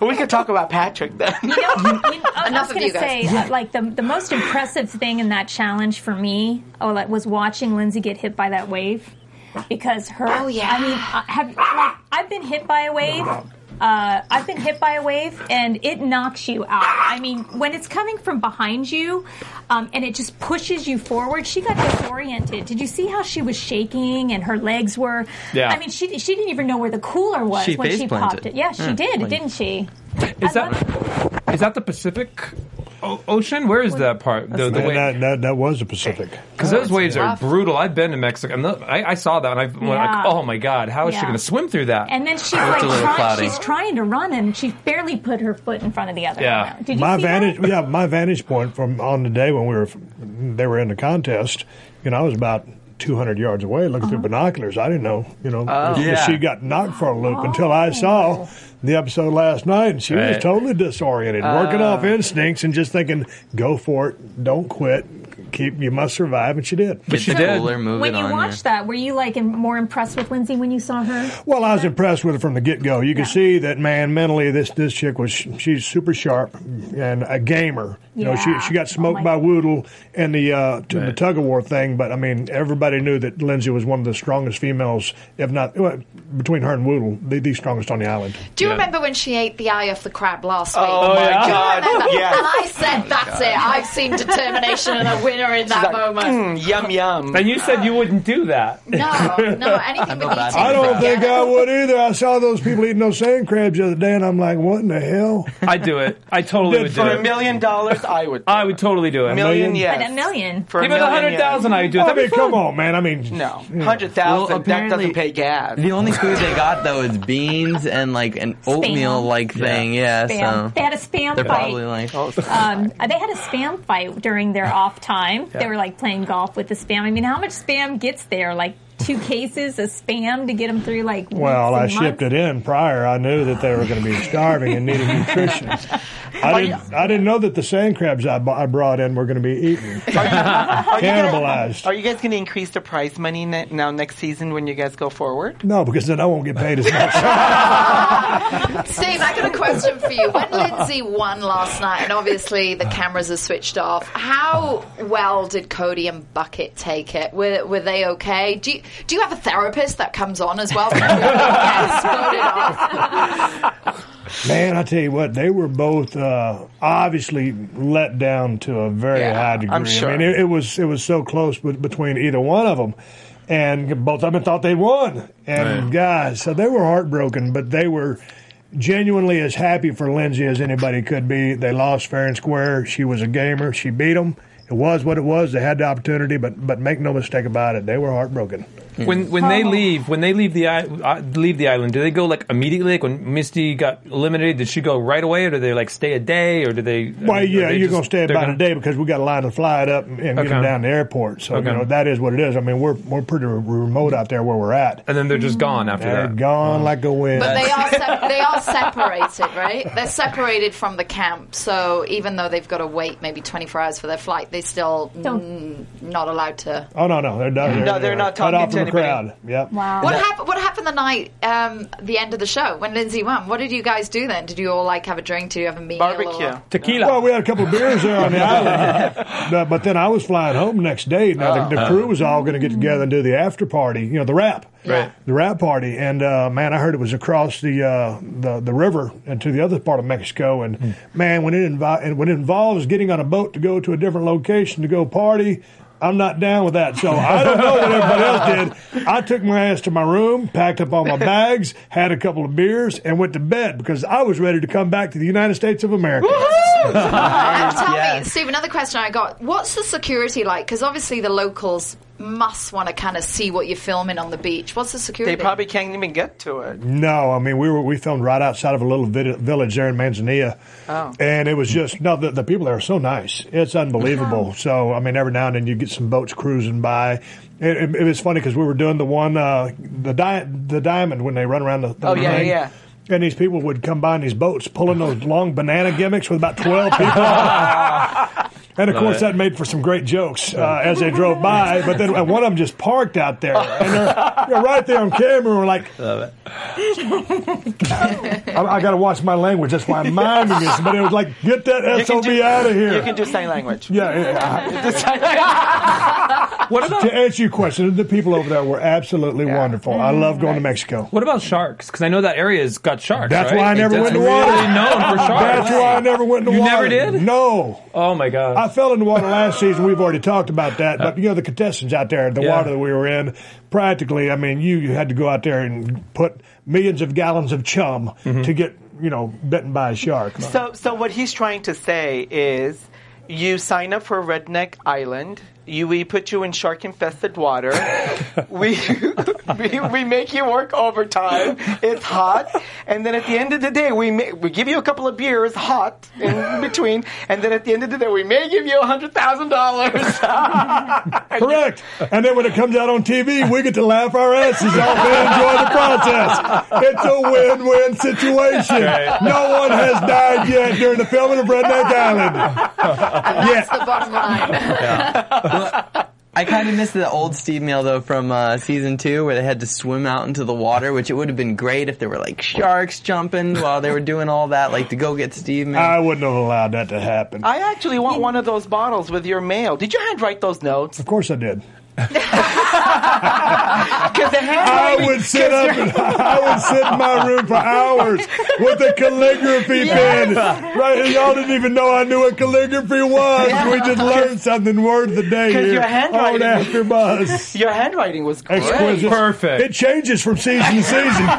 we could talk about Patrick then. You know, you know, I Enough was of going you to guys. say, uh, like the the most impressive thing in that challenge for me, oh, like, was watching Lindsay get hit by that wave, because her. Oh, yeah. I mean, I have like I've been hit by a wave. Uh, I've been hit by a wave, and it knocks you out. I mean, when it's coming from behind you, um, and it just pushes you forward. She got disoriented. Did you see how she was shaking and her legs were? Yeah. I mean, she she didn't even know where the cooler was She when she face popped it. Yeah, she Yeah, did, like- didn't she? Is I that is that the Pacific o- Ocean? Where is that part? The, the And way that, that, that was the Pacific. because those oh, waves are rough. brutal. I've been to Mexico, and the, I, I saw that, and I went like, "Oh my god, how is she Yeah. going to swim through that?" And then she's like a little trying, cloudy. she's trying to run and she barely put her foot in front of the other. Yeah. Did you my see vantage, that? yeah, my vantage point from on the day when we were, they were in the contest. You know, I was about 200 yards away looking Uh-huh. through binoculars. I didn't know, you know, if Yeah. she got knocked for a loop until Oh. I saw the episode last night, and she was totally disoriented, working off instincts and just thinking, "Go for it, don't quit, keep, you must survive," and she did. but she did. cooler, When you watched there. that, were you like more impressed with Lindsay when you saw her? Well, I was impressed with her from the get go. You can Yeah. see that man mentally. This this chick was she's super sharp and a gamer. You know, she she got Oh, smoked my- by Woodle in the uh, t- the tug of war thing. But I mean, everybody knew that Lindsay was one of the strongest females, if not well, between her and Woodle, the, the strongest on the island. Do you Yeah. remember when she ate the eye off the crab last week? Oh, my yeah. Do you God. remember? Yes. And I said, "That's it. I've seen determination and a winner in that moment." Mm, yum yum. and you said you wouldn't do that. No, no, anything with bad eating. I don't think. I would either. I saw those people eating those sand crabs the other day, and I'm like, what in the hell? I do it. I totally would do it. For a million dollars, I would. I would totally do it. A million, million? yes. But a million. For a Even a million, hundred thousand, I would do it. I mean, come on, man. I mean, No, hundred thousand. Well, that doesn't apparently- pay gas. The only food they got though is beans and like an oatmeal like thing. Yeah, Spam. so They had a spam they're fight. probably like. um, they had a spam fight during their off time. They were like playing golf with the spam. I mean, how much spam gets there? Like two cases of spam to get them through like. Well, weeks I and shipped months? it in prior. I knew that they were going to be starving and needing nutrition. I didn't. I didn't know that the sand crabs I, brought in were going to be eaten, cannibalized. Are you guys going to increase the prize money ne- now next season when you guys go forward? No, because then I won't get paid as much. Steve, I got a question for you. When Lindsay won last night, and obviously the cameras are switched off, how well did Cody and Bucket take it? Were, were they okay? Do you, do you have a therapist that comes on as well? Yes, voted off. Man, I tell you what, they were both uh, obviously let down to a very Yeah, high degree. I'm sure. I mean, it, it was it was so close be- between either one of them, and both of them thought they won. And Right. guys, so they were heartbroken, but they were genuinely as happy for Lindsay as anybody could be. They lost fair and square. She was a gamer. She beat them. It was what it was. They had the opportunity, but but make no mistake about it, they were heartbroken. When when they leave, when they leave the i- uh, leave the island, do they go like immediately? Like when Misty got eliminated, did she go right away, or do they like stay a day, or do they? Well, are yeah, they you're going to stay they're about gonna- a day because we got a line to fly it up and get Okay. them down to the airport. So Okay. you know that is what it is. I mean, we're we're pretty remote out there where we're at. and then they're just gone after They're that. gone like a wind. But they are se- they are separated, right? They're separated from the camp. So even though they've got to wait maybe 24 hours for their flight, they still mm, not allowed to. oh no, no, they're done. No, they're not cut talking off to from the anybody. crowd. Yep. Wow. What happened? What happened the night, um, the end of the show when Lindsay won? What did you guys do then? Did you all like have a drink? Did you have a meal? Barbecue. Or? Tequila. Well, we had a couple of beers there on the island, No, but then I was flying home the next day. Now the, the crew was all going to get together and do the after party. You know, the rap, Right. the rap party. And uh, man, I heard it was across the uh, the the river and to the other part of Mexico. And man, when it invo- and when it involves getting on a boat to go to a different location to go party. I'm not down with that, so I don't know what everybody else did. I took my ass to my room, packed up all my bags, had a couple of beers, and went to bed because I was ready to come back to the United States of America. And tell me. Steve, another question I got. What's the security like? Because obviously the locals must want to kind of see what you're filming on the beach. What's the security? They probably can't even get to it. No, I mean we were we filmed right outside of a little vid- village there in Manzanilla, Oh. and it was just no the, the people there are so nice. It's unbelievable. So I mean every now and then you get some boats cruising by. It, it, it was funny because we were doing the one uh, the di- the diamond when they run around the, the Oh, yeah, ring. yeah. And these people would come by in these boats pulling those long banana gimmicks with about twelve people. And of course, that made for some great jokes uh, as they drove by. But then one of them just parked out there, and they're, they're right there on camera. And we're like, I, I got to watch my language. That's why I'm miming this. But it was like, get that SOB do- out of here. You can do sign language. yeah, yeah. Do sign language. What about To answer your question, the people over there were absolutely wonderful. I love going to Mexico. what about sharks? Because I know that area's got sharks. That's right? why I never That's went in the water. Really known for sharks. That's why I never went in the You water. never did? No. Oh my god. I fell in the water last season. We've already talked about that. But, you know, the contestants out there, the Yeah. water that we were in, practically, I mean, you, you had to go out there and put millions of gallons of chum Mm-hmm. to get, you know, bitten by a shark. So, so what he's trying to say is, you sign up for Redneck Island. You, we put you in shark-infested water. we, we we make you work overtime. It's hot, and then at the end of the day, we ma- we give you a couple of beers, hot in between, and then at the end of the day, we may give you a hundred thousand dollars. Correct. And then when it comes out on TV, we get to laugh our asses off and enjoy the process. It's a win-win situation. No one has died yet during the filming of Redneck Island. That's the bottom line. I kind of missed the old Steve meal though from uh, season two, where they had to swim out into the water, which it would have been great if there were like sharks jumping while they were doing all that, like to go get Steve. Man. I wouldn't have allowed that to happen. I actually want one of those bottles with your mail. Did you handwrite those notes? Of course I did. Because the I would sit up and I would sit in my room for hours with a calligraphy pen. Right, and y'all didn't even know I knew what calligraphy was. We just learned something word of the day 'Cause here your handwriting- on AfterBuzz. Your handwriting was great. Exquisite. Perfect. It changes from season to season.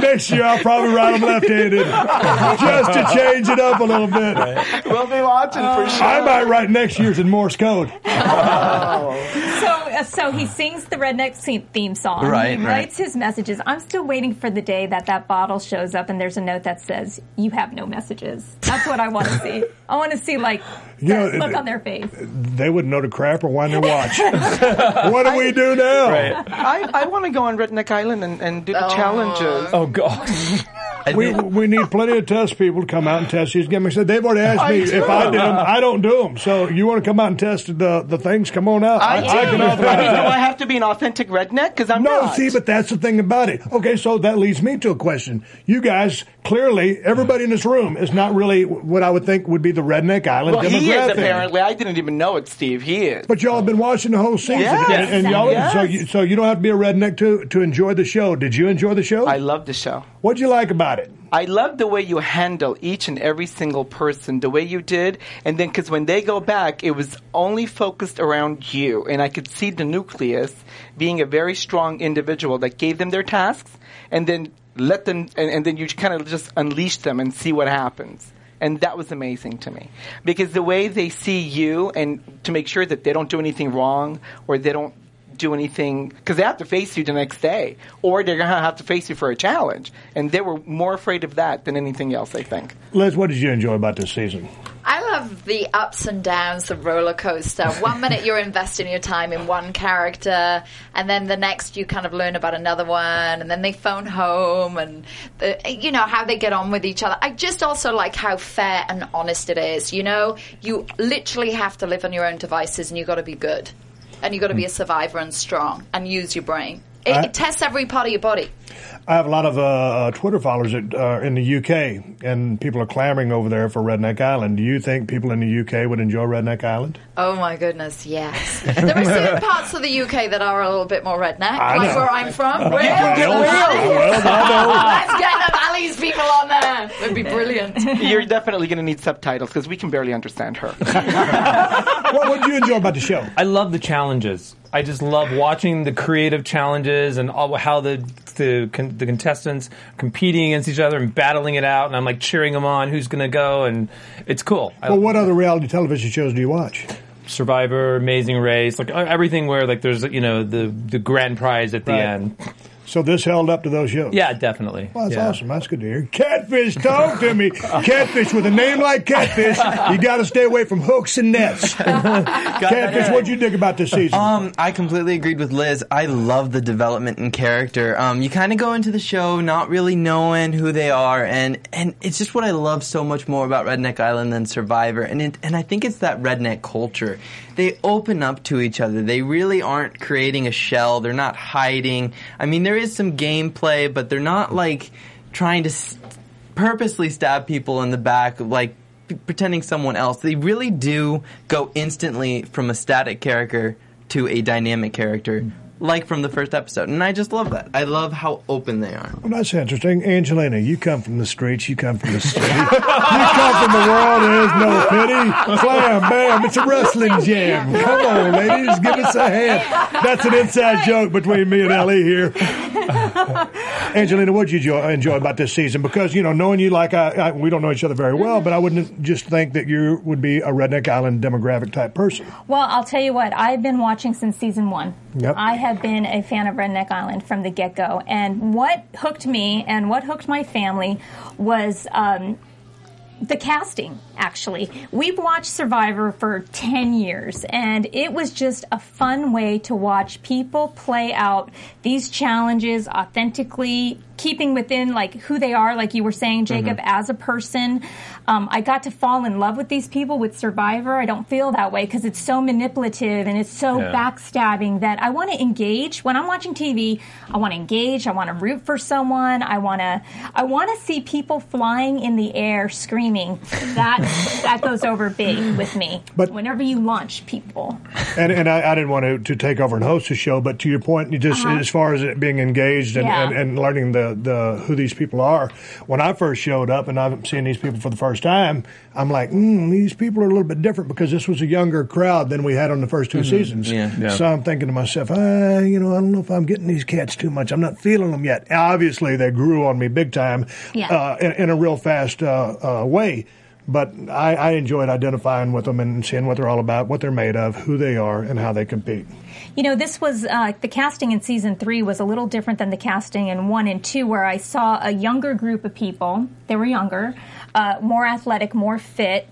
Next year I'll probably write them left-handed just to change it up a little bit. We'll be watching for sure. I might write next year's in Morse code. So, uh, so he sings the redneck theme song. Right, He right. writes his messages. I'm still waiting for the day that that bottle shows up and there's a note that says, "You have no messages." That's what I want to see. I want to see like You know, that look on their face. They wouldn't know to crap or wind their watch. what do we do now? I, I want to go on Redneck Island and, and do the challenges. oh god. We, we need plenty of test people to come out and test these gimmicks. They've already asked me I if do. I did them. I don't do them. So you want to come out and test the, the things? Come on out. I, I can do. authorize Do I have to be an authentic redneck? Because I'm No, not. see, but that's the thing about it. Okay, so that leads me to a question. You guys, clearly, everybody in this room is not really what I would think would be the redneck island well, demographic. he is apparently. I didn't even know it, Steve. He is. But y'all have been watching the whole season, Yes. and, and y'all, Yes. so you, so you don't have to be a redneck to to enjoy the show. Did you enjoy the show? I love the show. What'd you like about it? I love the way you handle each and every single person, the way you did, and then because when they go back, it was only focused around you, and I could see the nucleus being a very strong individual that gave them their tasks, and then let them, and, and then you kind of just unleash them and see what happens. And that was amazing to me because the way they see you, and to make sure that they don't do anything wrong or they don't do anything because they have to face you the next day, or they're gonna have to face you for a challenge, and they were more afraid of that than anything else. I think. Les, what did you enjoy about this season? I love the ups and downs, the roller coaster. One minute you're investing your time in one character, and then the next you kind of learn about another one, and then they phone home, and the, you know how they get on with each other. I just also like how fair and honest it is. You know, you literally have to live on your own devices, and you got to be good, and you've got to be a hmm. survivor and strong, and use your brain. It, I- it tests every part of your body. I have a lot of uh, uh, Twitter followers that are in the UK, and people are clamoring over there for Redneck Island. Do you think people in the UK would enjoy Redneck Island? Oh my goodness, yes. there are certain parts of the UK that are a little bit more redneck, I like know. where I'm from. Well, Well, well, I Let's get the Valley's people on there. It'd be brilliant. You're definitely going to need subtitles because we can barely understand her. what what did you enjoy about the show? I love the challenges. I just love watching the creative challenges and all, how the the, con- the contestants competing against each other and battling it out. And I'm like cheering them on. Who's going to go? And it's cool. Well, what other reality television shows do you watch? Survivor, Amazing Race, like everything where like there's you know the the grand prize at the Right. end. So this held up to those shows. Yeah, definitely. Well, that's Yeah. awesome. That's good to hear. Catfish, talk to me. Catfish with a name like Catfish, you got to stay away from hooks and nets. Catfish, what'd you think about this season? Um, I completely agreed with Liz. I love the development in character. Um, you kind of go into the show not really knowing who they are, and and it's just what I love so much more about Redneck Island than Survivor, and it, and I think it's that redneck culture. They open up to each other. They really aren't creating a shell. They're not hiding. I mean, there is some gameplay, but they're not like trying to s- purposely stab people in the back, like p- pretending someone else. They really do go instantly from a static character to a dynamic character, like from the first episode. And I just love that. I love how open they are. Well, that's interesting. Angelina, you come from the streets. You come from the city. you come from the world. There's no pity. Slam, bam. It's a wrestling jam. Come on, ladies. Give us a hand. That's an inside joke between me and Ellie here. Angelina, what did you enjoy, enjoy about this season? Because, you know, knowing you like I, I, we don't know each other very well, but I wouldn't just think that you would be a Redneck Island demographic type person. Well, I'll tell you what, I've been watching since season one. Yep. I have been a fan of Redneck Island from the get go. And what hooked me and what hooked my family was um, the casting, actually. We've watched Survivor for 10 years, and it was just a fun way to watch people play out these challenges authentically, keeping within like who they are, like you were saying, Jacob, as a person. Um, I got to fall in love with these people with Survivor. I don't feel that way because it's so manipulative and it's so Yeah. backstabbing that I want to engage. When I'm watching TV, I want to engage. I want to root for someone. I want to. I want to see people flying in the air screaming. That that goes over big with me. But- whenever you launch people, And and I, I didn't want to, to take over and host the show, but to your point, you just Uh-huh. as far as it being engaged and, Yeah. and, and learning the, the who these people are. When I first showed up and I'm seeing these people for the first time, I'm like, mm, these people are a little bit different because this was a younger crowd than we had on the first 2 seasons. Yeah. Yeah. So I'm thinking to myself, ah, you know, I don't know if I'm getting these cats too much. I'm not feeling them yet. Obviously, they grew on me big time Yeah. uh, in, in a real fast uh, uh, way. But I, I enjoyed identifying with them and seeing what they're all about, what they're made of, who they are, and how they compete. You know, this was uh, the casting in season three was a little different than the casting in one and two, where I saw a younger group of people. They were younger, uh, more athletic, more fit.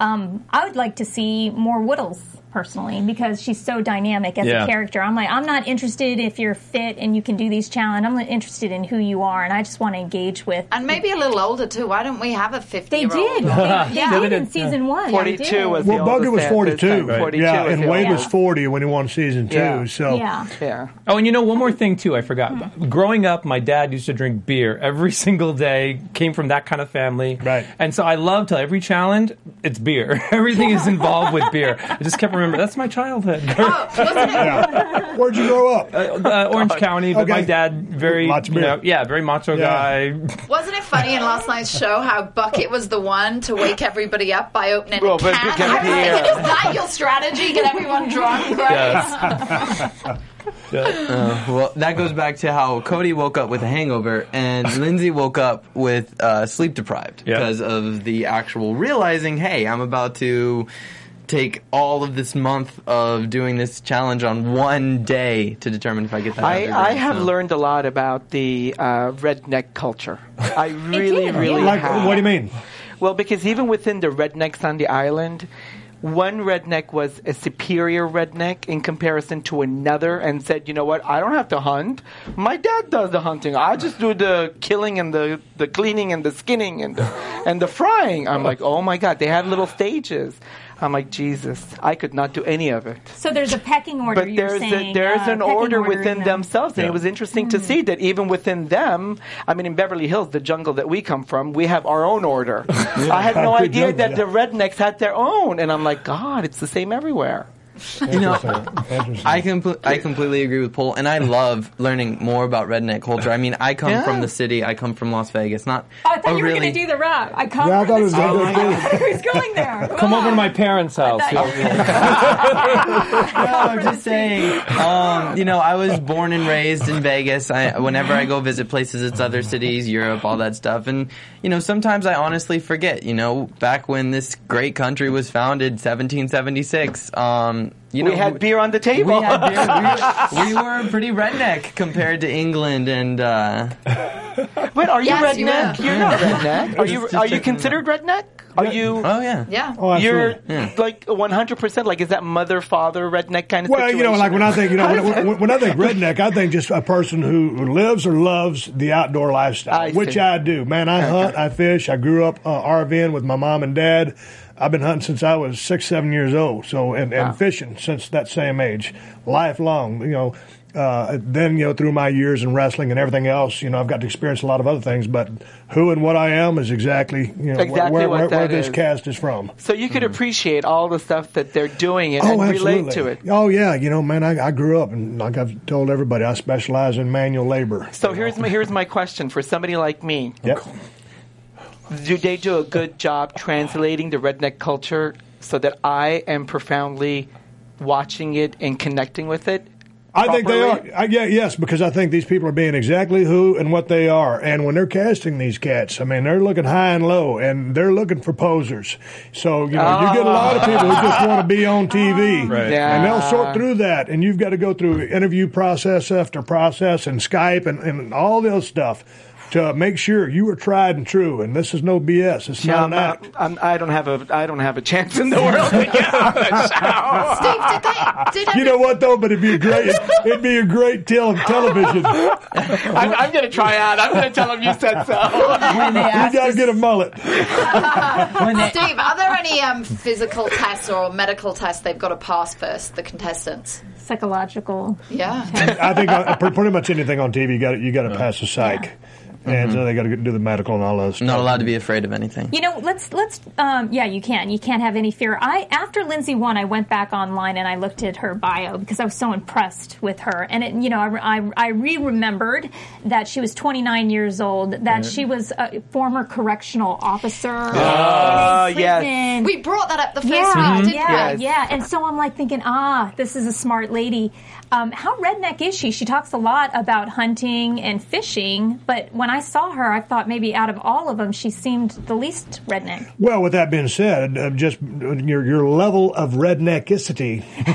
Um, I would like to see more Woodles personally because she's so dynamic as Yeah. a character. I'm like, I'm not interested if you're fit and you can do these challenges. I'm interested in who you are, and I just want to engage with. And maybe a little older too. Why don't we have a 50 They did. old? They, they Yeah. did in season one. 42 did. was Well, the Bugger oldest was at this 42. time. 42 yeah, and the Wade was 40 when he won season two. Yeah. So Yeah. Yeah. Oh, and you know one more thing too. I forgot. Mm-hmm. Growing up, my dad used to drink beer every single day. Came from that kind of family, Right. And so I love to every challenge. It's beer. Everything is involved with beer. I just kept remembering that's my childhood. Oh, wasn't it? Yeah. Where'd you grow up? uh, Orange County, but my dad very, Lots of you know, yeah, very macho Yeah. guy. Wasn't it funny in last night's show how Bucket was the one to wake everybody up by opening Well, a but can? because I was beer. thinking, is that your strategy? Get everyone drunk, right? Yes. Uh, well, that goes back to how Cody woke up with a hangover and Lindsay woke up with uh, sleep deprived Yeah. because of the actual realizing, hey, I'm about to take all of this month of doing this challenge on one day to determine if I get that. I, I grade. have So- learned a lot about the uh, redneck culture. I really, did, really yeah. Like, have. what do you mean? Well, because even within the rednecks on the island, one redneck was a superior redneck in comparison to another and said, you know what, I don't have to hunt. My dad does the hunting. I just do the killing and the, the cleaning and the skinning and the, and the frying. I'm like, oh my God, they had little stages. I'm like, Jesus, I could not do any of it. So there's a pecking order. But you're there's saying, a, there's uh, an pecking order within them. themselves, and it was interesting to see that even within them. I mean, in Beverly Hills, the jungle that we come from, we have our own order. I had no idea jungle, that yeah. the rednecks had their own, and I'm like, God, it's the same everywhere. You know, I compl- I completely agree with Paul, and I love learning more about redneck culture. I mean, I come Yeah. from the city. I come from Las Vegas. Not Oh, I thought a you were really. going to do the rap. I come Yeah, I from thought it was gonna street. I thought he was going there. Come over to my parents' house. I thought- no, I'm just saying. Um, you know, I was born and raised in Vegas. I, whenever I go visit places, it's other cities, Europe, all that stuff. And you know, sometimes I honestly forget. You know, back when this great country was founded, 1776. Um, you know, we had beer on the table. We had beer. We, we were pretty redneck compared to England and. Uh, Wait, are you Yes, redneck? were. You are not redneck. Are you? Are you considered redneck? Are you? oh yeah. Yeah. Oh, You're absolutely. Yeah. like 100 percent. Like, is that mother father redneck kind of? Well, you know, like when I think, you know, when, when, when I think redneck, I think just a person who lives or loves the outdoor lifestyle, I which see. I do. Man, I hunt, I fish. I grew up uh, RVing with my mom and dad. I've been hunting since I was six, seven years old. So, and, and Wow. fishing since that same age, lifelong. You know, uh, then you know through my years in wrestling and everything else, you know, I've got to experience a lot of other things. But who and what I am is exactly you know Exactly where, where, where this is. cast is from. So you could appreciate all the stuff that they're doing and, Oh, and relate to it. Oh, yeah. You know, man, I, I grew up, and like I've told everybody, I specialize in manual labor. So here's my here's my question for somebody like me: Yep. Do they do a good job translating the redneck culture so that I am profoundly watching it and connecting with it? I think they are. I, yeah, yes, because I think these people are being exactly who and what they are. And when they're casting these cats, I mean, they're looking high and low, and they're looking for posers. So, you know, you get a lot of ah. people who just want to be on TV. Right. Yeah. And they'll sort through that, and you've got to go through interview process after process and Skype and, and all this stuff to make sure you are tried and true. And this is no BS. It's Yeah, not I'm an act. I'm, I don't have a I don't have a chance in the world to get on the show. Steve, did they? Did You know what though? But it'd be a great, it'd be a great tel- television. I'm, I'm going to try out. I'm going to tell them you said so. When they gotta get a mullet. when they- Steve, are there any um, physical tests or medical tests they've got to pass first, the contestants? Psychological. Yeah. I think uh, pretty much anything on TV, you got you got to pass the psych, and so they got to do the medical and all those. stuff. not allowed to be afraid of anything. You know, let's let's um, yeah, you can. You can't have any fear. I after Lindsay won, I went back online and I looked at her bio because I was so impressed with her. And it, you know, I I, I re remembered that she was 29 years old, that she was a former correctional officer. Oh, in yes. prison. We brought that up the first yeah, week, didn't yeah, Yes. yeah. And so I'm like thinking, ah, this is a smart lady. Um, how redneck is she? She talks a lot about hunting and fishing, but when I saw her, I thought maybe out of all of them, she seemed the least redneck. Well, with that being said, uh, just your your level of redneckicity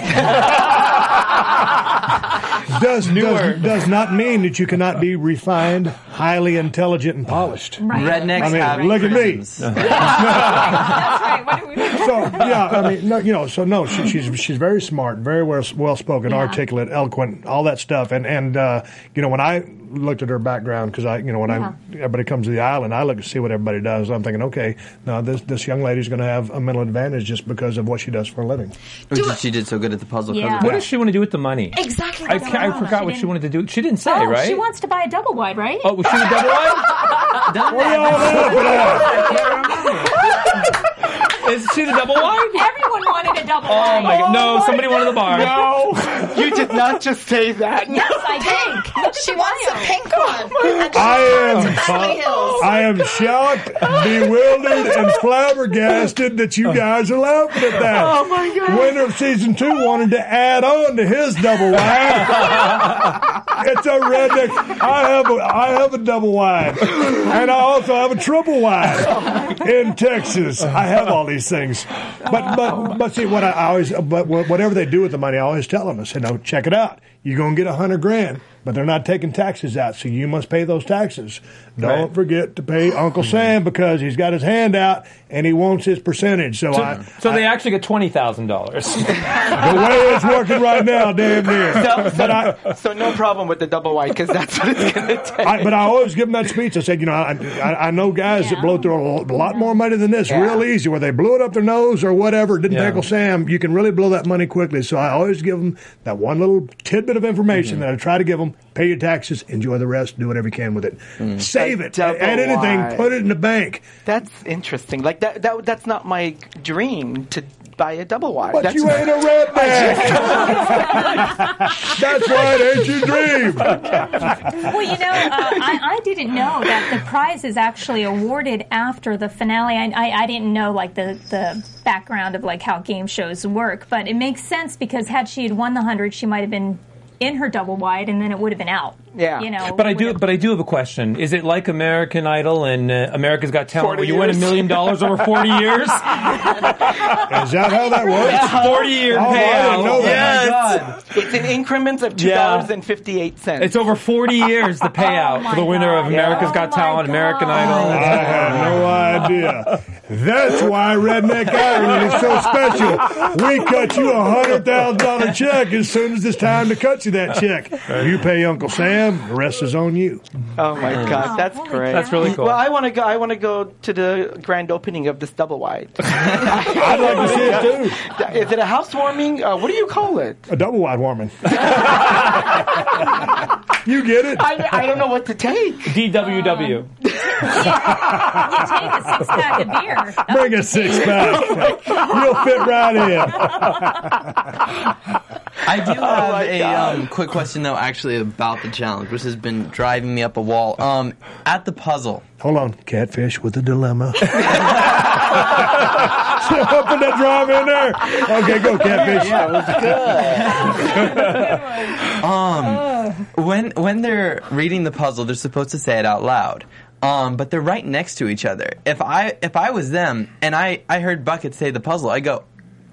does, Newer. does does not mean that you cannot be refined, highly intelligent, and polished. Right. Rednecks I mean, have look at me. That's right. What do we So yeah, I mean, no, you know, so no, she, she's she's very smart, very well well spoken, Yeah. articulate, eloquent, all that stuff. And and uh, you know, when I looked at her background, because I, you know, when Yeah. I everybody comes to the island, I look to see what everybody does. I'm thinking, okay, now this this young lady's going to have a mental advantage just because of what she does for a living. Which is- she did so good at the puzzle. Yeah. What does she want to do with the money? Exactly. I, ca- I forgot She what she wanted to do. She didn't say, Oh, right? she wants to buy a double wide, right? oh, was she a double wide? Done What are that. y'all laughing at? Is she the double wide? Everyone wanted a double Oh wide. my god! No, oh somebody wanted the bar. No, you did not just say that. Yes, I did. She the wants a pink oh one. And I am- wants I am shocked, bewildered, and flabbergasted that you oh. guys are laughing at that. Oh my god. Winner of season two wanted to add on to his double wide. it's a redneck. I have a I have a double wide, and I also have a triple wide in Texas. I have all these things, but but but see what I always but whatever they do with the money, I always tell them. I say, no, check it out. You're gonna get a hundred grand, but they're not taking taxes out, so you must pay those taxes. Don't Right. forget to pay Uncle Sam because he's got his hand out and he wants his percentage. So, I, So they actually get twenty thousand dollars. the way it's working right now, damn near. So, But I, so no problem with the double white because that's what it's going to take. I, but I always give them that speech. I said, you know, I, I, I know guys that blow through a lot more money than this Yeah. real easy, where they blew it up their nose or whatever. Didn't Yeah. tackle Sam. You can really blow that money quickly. So I always give them that one little tidbit of information Mm-hmm. that I try to give them. Pay your taxes, enjoy the rest, do whatever you can with it. Mm. Save A it. Add anything, wide. put it in the bank. That's interesting. Like that, that. That's not my dream to buy a double wide. But that's you ain't a redneck. That's why it ain't your dream. Well, you know, uh, I, I didn't know that the prize is actually awarded after the finale. I, I, I didn't know like the, the background of like how game shows work, but it makes sense because had she had won the hundred, she might have been in her double wide, and then it would have been out. Yeah. you know. But I do. have- But I do have a question. Is it like American Idol and uh, America's Got Talent, where you win a million dollars over forty years? Is that how that works? Forty year Oh, payout. know that. Yes. It's in increments of two Yeah. dollars and fifty eight cents. It's over 40 years the payout Oh for the my winner of God. America's Oh Got my Talent, American God. Idol. I have no idea. That's why Redneck Island is so special. We cut you a hundred thousand dollar check as soon as it's time to cut you that check. You pay Uncle Sam, the rest is on you. oh my god, that's holy great. That's really cool. Well, I want to go. I want to go to the grand opening of this double wide. I'd like to see it too. Is it a housewarming? Uh, what do you call it? A double wide warming. you get it? I, I don't know what to take. DWW. you take a six pack of beer. Bring a six pack. You'll fit right in. I do have my a um, quick question though, actually about the challenge, which has been driving me up a wall. Um, at the puzzle, Hold on, catfish with a dilemma. Put that drama in there. Okay, go catfish. Yeah, good. um, when when they're reading the puzzle, they're supposed to say it out loud. Um, but they're right next to each other. If I if I was them and I I heard Bucket say the puzzle, I go,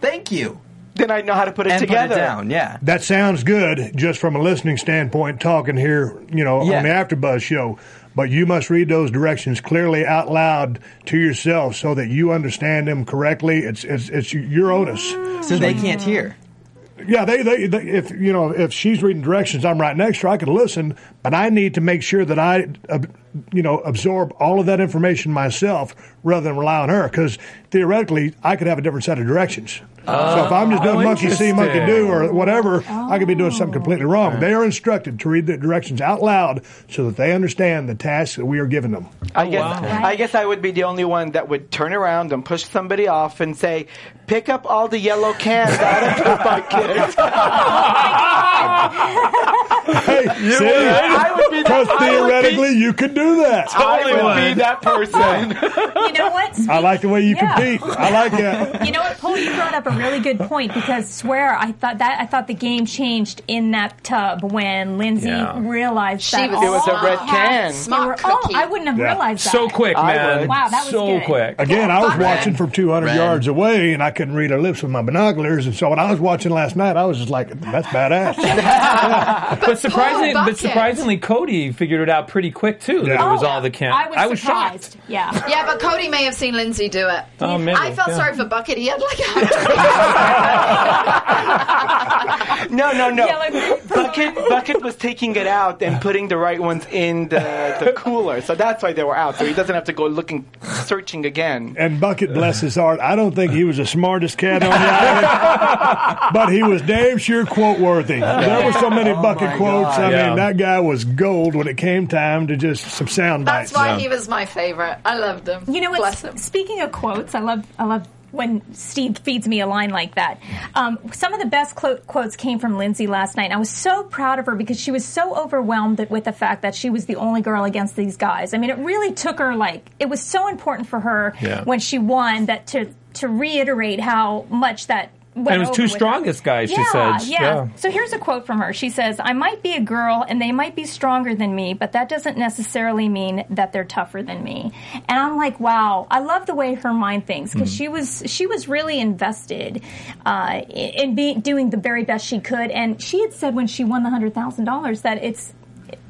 "Thank you," Then I know how to put it and together. put it down. Yeah. That sounds good, just from a listening standpoint, talking here, you know, Yeah. on the AfterBuzz show. But you must read those directions clearly out loud to yourself so that you understand them correctly. It's it's it's your onus. So they can't hear. Yeah, they, they, they if you know if she's reading directions, I'm right next to her. I could listen, but I need to make sure that I, uh, you know, absorb all of that information myself rather than rely on her. Because theoretically, I could have a different set of directions. so if I'm just doing Oh, monkey see, monkey do, or whatever, I could be doing something completely wrong. They are instructed to read the directions out loud so that they understand the task that we are giving them. I guess wow. I guess I would be the only one that would turn around and push somebody off and say, "Pick up all the yellow cans out of the bucket." Hey, see? I would be be Because that. I would theoretically, you could do that. I would be that person. You know what? I like the way you Yeah. compete. I like that. You know what, Paul? You brought up a really good point because swear I thought that I thought the game changed in that tub when Lindsay Yeah. realized She that was- all It was a red cats can. were- oh. I wouldn't have Yeah. realized that. So quick, man. Wow, that was so good. quick. Again, I was Red. watching from 200 Red. yards away, and I couldn't read her lips with my binoculars. And so when I was watching last night, I was just like, "That's badass." But surprisingly, but surprisingly, Cody figured it out pretty quick too. That oh, Yeah. it was Oh, all the can. I was, shocked. surprised. Yeah. Yeah, but Cody may have seen Lindsay do it. Oh, maybe, I felt yeah. sorry for Bucket. He had like a No, no, no. Yeah, like- Bucket, Bucket was taking it out and putting the right ones in the, the cooler, so that's why they were out. So he doesn't have to go looking, searching again. And Bucket, bless his heart, I don't think he was the smartest cat on the island, but he was damn sure quote worthy. There were so many oh, Bucket my quotes. God. I Yeah. mean, that guy was gold when it came time to just some sound bites. That's why Yeah. he was my favorite. I loved him. You know what? Bless him. Speaking of quotes, I love I love when Steve feeds me a line like that. Um, some of the best clo- quotes came from Lindsay last night. And I was so proud of her because she was so overwhelmed with the fact that she was the only girl against these guys. I mean, it really took her like it was so important for her Yeah. when she won that to to reiterate how much that. And it was two with her. strongest guys, she Yeah, said. Yeah. Yeah. So here's a quote from her. She says, I might be a girl and they might be stronger than me, but that doesn't necessarily mean that they're tougher than me. And I'm like, wow, I love the way her mind thinks because she was she was really invested uh, in being doing the very best she could. And she had said when she won the hundred thousand dollars that it's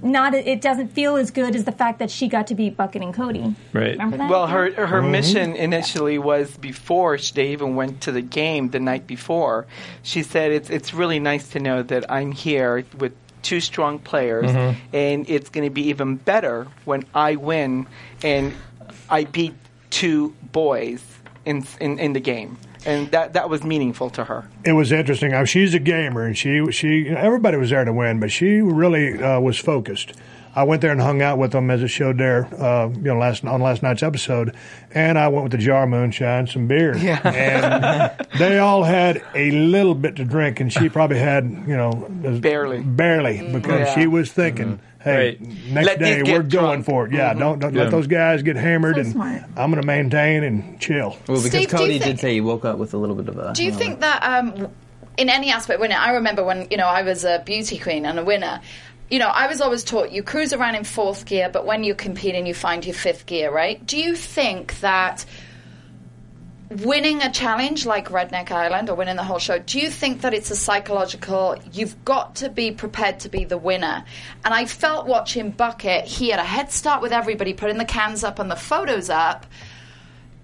not it doesn't feel as good as the fact that she got to beat Bucket and Cody. Right. Remember that? Well, her her mission initially was before sh- they even went to the game the night before. She said it's it's really nice to know that I'm here with two strong players, mm-hmm. and it's going to be even better when I win and I beat two boys in in, in the game, and that that was meaningful to her. it was interesting. I mean, she's a gamer, and she she you know, everybody was there to win, but she really uh, was focused. I went there and hung out with them as it showed there, uh, you know, last on last night's episode, and I went with the jar of moonshine, some beer, and they all had a little bit to drink, and she probably had, you know, Barely. barely because Yeah. she was thinking. Hey, Right. next Let day we're going for it. Yeah, don't, don't let those guys get hammered, So and smart. I'm going to maintain and chill. Well, because Steve, Cody think- did say he woke up with a little bit of a. Do you hangover. think that um, in any aspect, when I remember when you know I was a beauty queen and a winner, you know I was always taught you cruise around in fourth gear, but when you're competing, you find your fifth gear, right? Do you think that? Winning a challenge like Redneck Island or winning the whole show, do you think that it's a psychological? You've got to be prepared to be the winner. And I felt watching Bucket, he had a head start with everybody, putting the cans up and the photos up.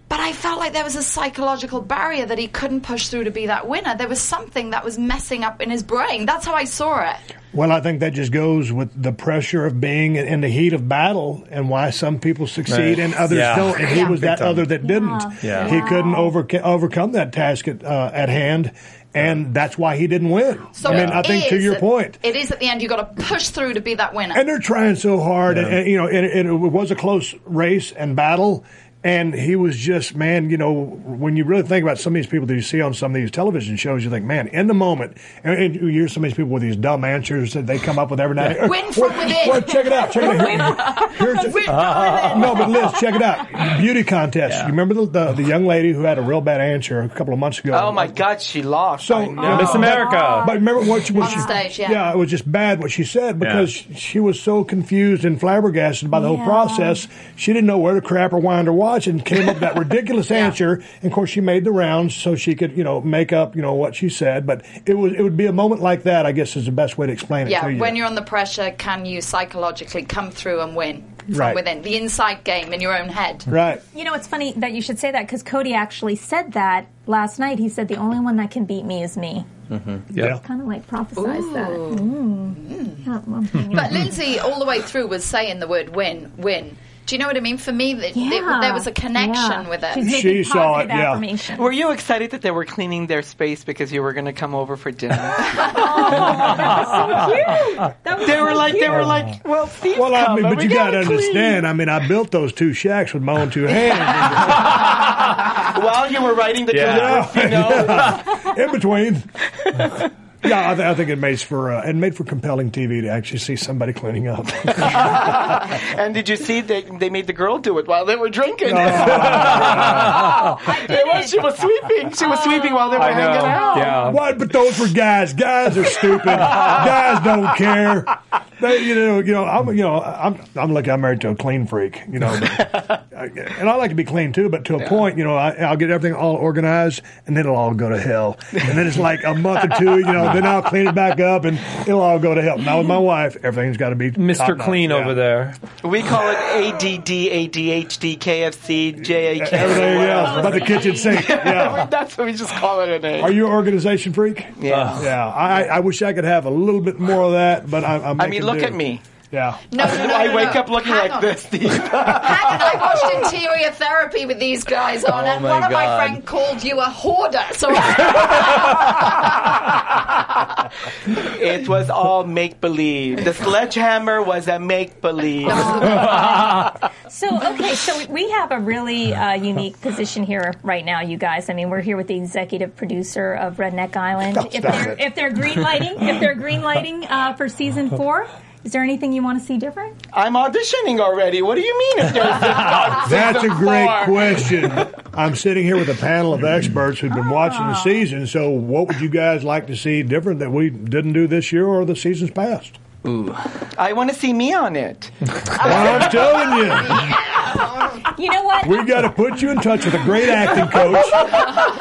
But I felt like there was a psychological barrier that he couldn't push through to be that winner. There was something that was messing up in his brain. That's how I saw it. Well, I think that just goes with the pressure of being in the heat of battle and why some people succeed Right. and others Yeah. don't. And he Yeah. was that time. other that didn't. Yeah. He couldn't overca- overcome that task at, uh, at hand, and that's why he didn't win. So I mean, I think to your point. it is at the end. You got to push through to be that winner. And they're trying so hard, and, and, you know, and, and it was a close race and battle. And he was just, man, you know, when you really think about some of these people that you see on some of these television shows, you think, man, in the moment, and, and you hear some of these people with these dumb answers that they come up with every night. Win from Well, within. well, check it out. Check it out. Here- here's- Win from within. no, but Liz, check it out. Beauty contest. You remember the, the the young lady who had a real bad answer a couple of months ago? Oh my God, she lost. So I. Uh, Miss America. But remember what she, what On she stage, yeah. it was just bad what she said because she was so confused and flabbergasted by the whole process. She didn't know where to crap or wind or watch, and came up with that ridiculous answer. And of course, she made the rounds so she could, you know, make up, you know, what she said. But it was it would be a moment like that. I guess is the best way to explain it yeah, to you. when you're under pressure, can you psychologically come through and win from Right. within? The inside game in your own head. right. You know, it's funny that you should say that because Cody actually said that last night. He said, The only one that can beat me is me. Yeah. Kind of like prophesized that. Mm. Yeah, well, you But. Lindsay, all the way through, was saying the word win, win. Do you know what I mean? For me, th- th- there was a connection Yeah. with it. She's She saw it, yeah. Were you excited that they were cleaning their space because you were going to come over for dinner? That was they were so like, they were like, well, Steve's Well, I coming. mean, but we you got to understand. I mean, I built those two shacks with my own two hands. While you were writing the Yeah. calligraphy note. In between. Yeah, I, th- I think it makes for uh, it made for compelling TV to actually see somebody cleaning up. and did you see that they made the girl do it while they were drinking? Oh, It was- she was sweeping. She was sweeping while they were I know. hanging out. Yeah. What? But those were guys. Guys are stupid. guys don't care. They, you know, you know, I'm, you know, I'm, I'm lucky. I'm married to a clean freak. You know, but, and I like to be clean too. But to a point, you know, I, I'll get everything all organized, and then it'll all go to hell. And then it's like a month or two, you know, then I'll clean it back up, and it'll all go to hell. Now with my wife, everything's got to be Mr. Clean Yeah. over there. We call it ADD, ADHD, KFC, JAK. Everything else but the kitchen sink. Yeah. That's what we just call it a name. Are you an organization freak? Yeah. Yeah. I, I wish I could have a little bit more of that, but I, I'm I mean, making look at me. Yeah. No, no, no, I no, wake no. up looking Hang like on. this, Steve. Hang on, I watched interior therapy with these guys on, Oh and my one of my God. friends called you a hoarder. So it was all make believe. The sledgehammer was a make believe. So, okay, so we have a really uh, unique position here right now, you guys. I mean, we're here with the executive producer of Redneck Island. Oh, if stop they're it. if they're green lighting, if they're green lighting uh, for season four, is there anything you want to see different? I'm auditioning already. What do you mean if there's That's a great four? question. I'm sitting here with a panel of experts who've been watching Ah. the season. So, what would you guys like to see different that we didn't do this year or the seasons past? Ooh. I want to see me on it. I'm telling you, You know what? we got to put you in touch with a great acting coach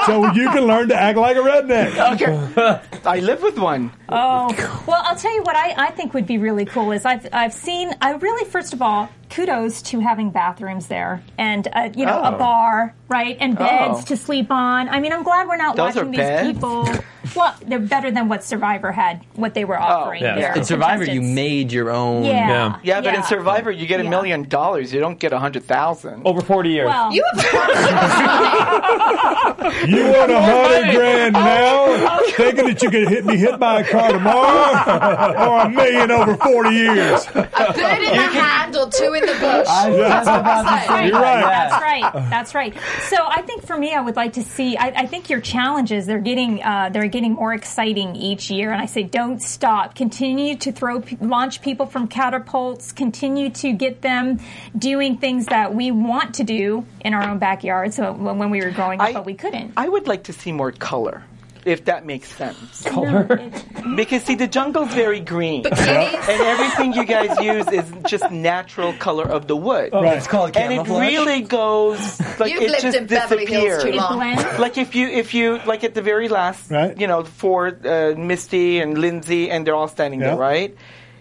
so you can learn to act like a redneck. Okay. I live with one. Oh, well, I'll tell you what I, I think would be really cool is I've, I've seen, I really, first of all, kudos to having bathrooms there and, uh, you know, Oh. a bar, right? And beds Oh. to sleep on. I mean, I'm glad we're not Those watching these beds? people. Well, they're better than what Survivor had, what they were offering. yeah. their In Survivor, you made your own. Yeah. Yeah. Yeah, but in Survivor, you get a Yeah. million dollars. You don't get a hundred thousand. Over 40 years. Well, you have a You want a hundred grand now, thinking that you could hit me hit by a car tomorrow, or a million over forty years? a bird in the hand or two in the bush. That's what I was That's right. You're right. That's right. That's right. So I think for me, I would like to see. I, I think your challenges they're getting uh, they're getting more exciting each year, and I say don't stop. Continue to throw launch people from catapults. Continue to get them doing things that we want to do in our own backyard. So when when we were growing up, I- but we couldn't. I would like to see more color, if that makes sense. Color. Because see, the jungle's very green, Bikinis. and everything you guys use is just natural color of the wood. Right. It's called And it really goes like You've it lived just in Beverly Hills disappears. too long. Like if you if you like at the very last, Right. you know, for uh, Misty and Lindsay, and they're all standing Yeah. there, right?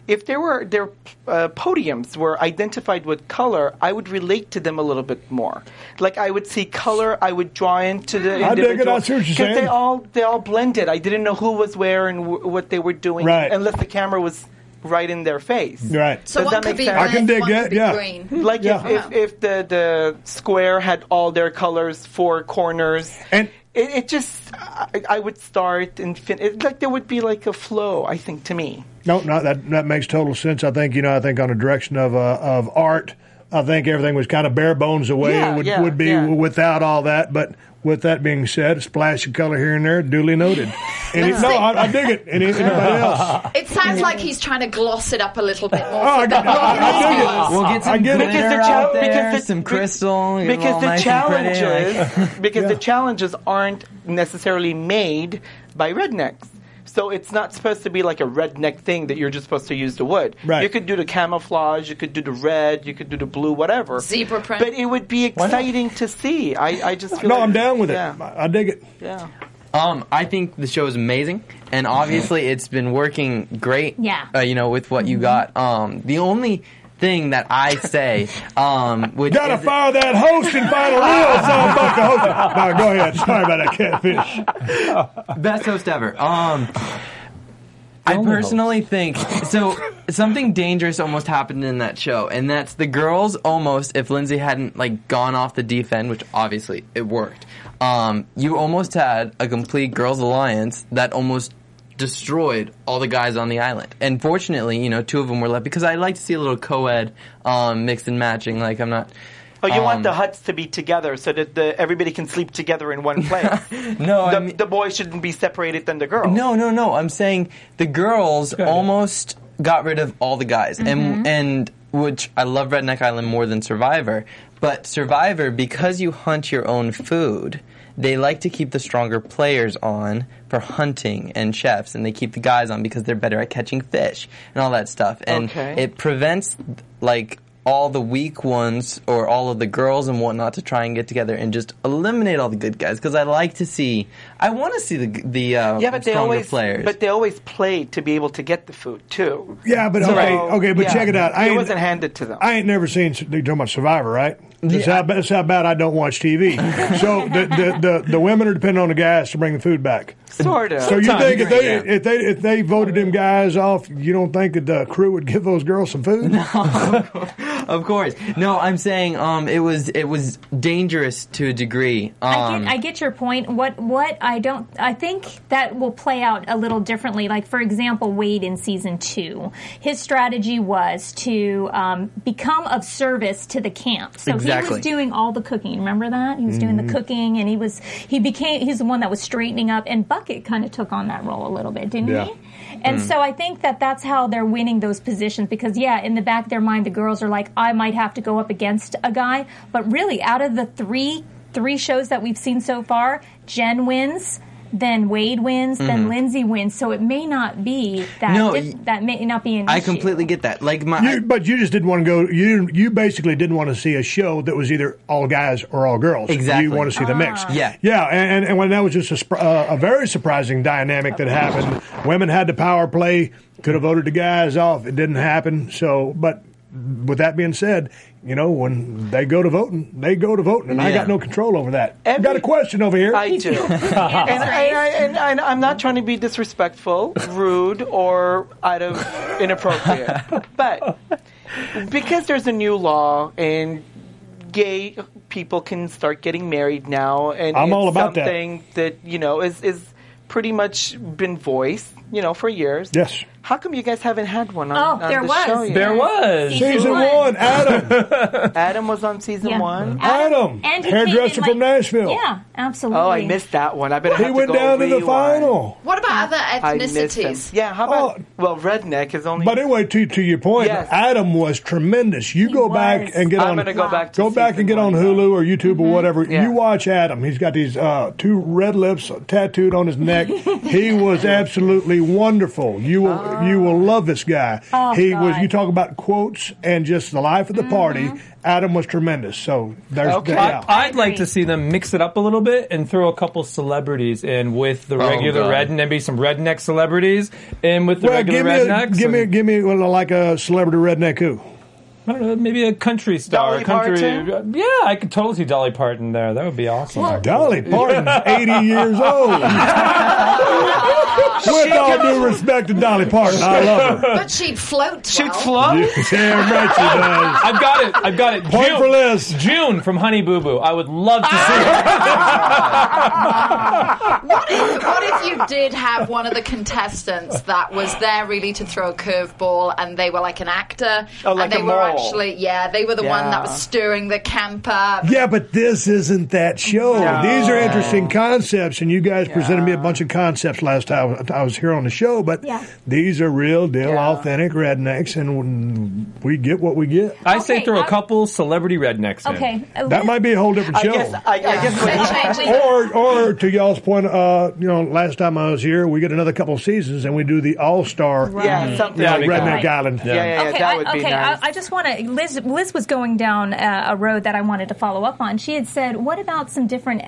If there were their uh, podiums were identified with color, I would relate to them a little bit more. Like I would see color, I would draw into the I dig it, individual I you're because they all they all blended. I didn't know who was where and w- what they were doing, Right. unless the camera was right in their face. Right. So Does one that could make be sense? I can dig one that, could yeah. green. Like Yeah. if, if, if the, the square had all their colors, four corners, And- it, it just I, I would start and fin- it, like there would be like a flow. I think to me. No, no, that that makes total sense. I think you know. I think on the direction of uh, of art, I think everything was kind of bare bones the way Yeah, it would, yeah, would be yeah. without all that. But with that being said, a splash of color here and there, duly noted. And it, no, I, I dig it. And anybody else? It sounds like he's trying to gloss it up a little bit more. Oh, I, for the I, I dig it. We'll get I some get glitter Because the out there, because the- some crystal. because the nice and pretty, challenges like- because the challenges aren't necessarily made by rednecks. So it's not supposed to be like a redneck thing that you're just supposed to use the wood. Right. You could do the camouflage, you could do the red, you could do the blue, whatever. Zebra print. But it would be exciting to see. I, I just feel No, like- I'm down with it. Yeah. I I dig it. yeah. Um, I think the show is amazing, and obviously it's been working great. Yeah. Uh, you know, with what you got. Um, the only thing that I say, um, which Gotta is- fire that host and find a real son buck to host it. No, go ahead. Sorry about that catfish. best host ever. Um, I personally think so. Something dangerous almost happened in that show, and that's the girls almost. If Lindsay hadn't like gone off the deep end, which obviously it worked, um, you almost had a complete girls alliance that almost destroyed all the guys on the island. And fortunately, you know, two of them were left because I like to see a little co-ed um, mixed and matching. Like I'm not. Oh, you want Um, the huts to be together so that the, everybody can sleep together in one place. No, the, I mean- the boys shouldn't be separated than the girls. No, no, no. I'm saying the girls almost got rid of all the guys, and and which I love Redneck Island more than Survivor. But Survivor, because you hunt your own food, they like to keep the stronger players on for hunting and chefs, and they keep the guys on because they're better at catching fish and all that stuff. And Okay. it prevents like all the weak ones or all of the girls and whatnot to try and get together and just eliminate all the good guys because I like to see I want to see the the uh, Yeah, but they always players. but they always played to be able to get the food too. Yeah, but So, okay, okay, but yeah, check it out. I it wasn't handed to them. I ain't never seen. You're talking about Survivor, right? That's, Yeah. how, that's how bad I don't watch TV. so the, the, the, the women are depending on the guys to bring the food back. sort of. So you Sometimes, think if they yeah. if they if they voted them guys off, you don't think that the crew would give those girls some food? No, of course, no. I'm saying um, it was it was dangerous to a degree. I Um, get, I get your point. What what I don't I think that will play out a little differently. Like for example, Wade in season two, his strategy was to um, become of service to the camp. So he Exactly. was doing all the cooking. Remember that he was doing Mm-hmm. the cooking, and he was he became he's the one that was straightening up. And Bucket kind of took on that role a little bit, didn't Yeah. he? And so I think that that's how they're winning those positions because yeah, in the back of their mind, the girls are like, I might have to go up against a guy, but really, out of the three three shows that we've seen so far, Jen wins. Then Wade wins, then Lindsay wins. So it may not be that. Mm-hmm. No, dif- y- that may not be an I issue. completely get that. Like my You, but you just didn't want to go. You you basically didn't want to see a show that was either all guys or all girls. Exactly. You want to see the mix. Yeah. yeah, and, and when that was just a, uh, a very surprising dynamic that happened. Women had the power play. Could have voted the guys off. It didn't happen. So, but with that being said, you know when they go to voting, they go to voting, and I got no control over that. I've got a question over here. I do. and, and, I, and, and I'm not trying to be disrespectful, rude, or out of inappropriate. but because there's a new law and gay people can start getting married now, and I'm it's all about that. something that. you know is is pretty much been voiced, you know, for years. yes. How come you guys haven't had one on, Oh, on there the was. show yet? There was. Season one, Adam. Adam was on season Yeah. one. Adam, and he hairdresser came in, from Nashville. Yeah, absolutely. Oh, I missed that one. I better He went to go down to the final. What about other I missed him. ethnicities? Yeah, how about Oh. well, redneck is only. But anyway, to to your point, Yes. Adam was tremendous. You He go was. back and get I'm on. gonna go back to go back and get on. Hulu or YouTube or whatever. Yeah. You watch Adam. He's got these uh, two red lips tattooed on his neck. he was absolutely wonderful. You will you will love this guy. Oh, he was. You talk about quotes and just the life of the party. Mm-hmm. Adam was tremendous. So there's Okay. yeah. I, I'd like to see them mix it up a little bit and throw a couple celebrities in with the Oh, regular God. red, maybe some redneck celebrities in with the well, regular give me, a, rednecks. give me, give me like a celebrity redneck who. I don't know, maybe a country star. Dolly a country, Parton? Yeah, I could totally see Dolly Parton there. That would be awesome. Dolly Parton's 80 years old. With all due respect to Dolly Parton, I love her. But she floats. She'd well. float. Damn right she does. I've got it. I've got it. Point June, for Liz. June from Honey Boo Boo. I would love to see her. What if, what if you did have one of the contestants that was there really to throw a curveball and they were like an actor Oh, like and they a were mole. Actually yeah they were the one that was stirring the camp up. Yeah, but this isn't that show. No. These are interesting concepts, and you guys presented me a bunch of concepts last time I was here on the show. But Yeah. these are real deal, Yeah. authentic rednecks, and we get what we get. I say Okay, throw a I- couple celebrity rednecks. Okay, uh, That might be a whole different I show. guess. I, I guess. What, or, or to y'all's point, uh, you know, last time I was here, we get another couple seasons, and we do the All Star yeah, something Yeah, like that'd be that. Redneck Right. Island. Yeah, yeah, yeah. okay, that I, would be okay. nice. I, I just want to. Liz, Liz was going down uh, a road that I wanted to follow up on. She had said, "What about some different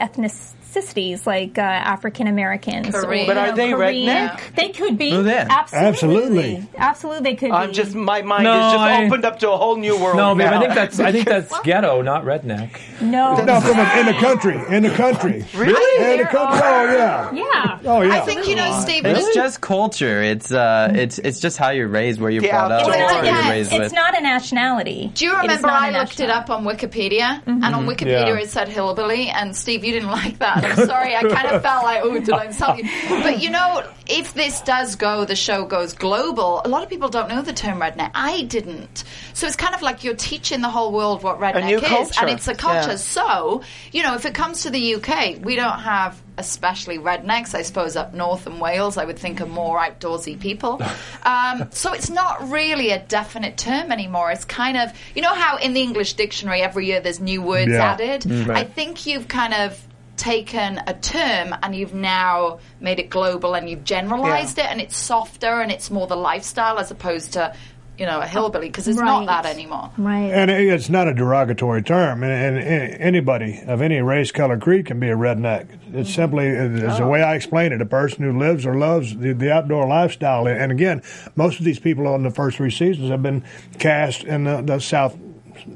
ethnicities, like uh, African Americans?" Korean. But are they Korean? redneck? They could be. Yeah. Absolutely. Absolutely. Absolutely, they could I'm be. just my mind No, is just I- opened up to a whole new world. No, babe, now. I think that's I think that's ghetto, not redneck. no. No, from a, in the country, in the country, really. in the country. Oh yeah, Yeah. oh yeah. I think you know, Steve. It's this- just culture. It's uh, it's it's just how you're raised, where you're The brought up, outdoors. who It's you're not- raised It's with. not a nationality. Do you remember I looked it up on Wikipedia, and on Wikipedia Yeah. it said hillbilly, and Steve, you didn't like that. I'm sorry. I kind of felt like, oh, did I insult you? But you know, if this does go, the show goes global. A lot of people don't know the term redneck. I didn't. So it's kind of like you're teaching the whole world what redneck is, culture. and it's a culture. Yeah. So you know, if it comes to the UK, we don't have especially rednecks. I suppose up north in Wales, I would think are more outdoorsy people. Um, so it's not really a definite term anymore. It's kind of you know how in the English dictionary every year there's new words Yeah. added. Mm. I think you've kind of taken a term and you've now made it global and you've generalized it and it's softer and it's more the lifestyle as opposed to you know a hillbilly because it's not that anymore Right. And it's not a derogatory term, and, and, and anybody of any race, color, creed can be a redneck. It's mm-hmm. simply, uh, it's the way oh. I explain it, a person who lives or loves the, the outdoor lifestyle. And again, most of these people on the first three seasons have been cast in the, the south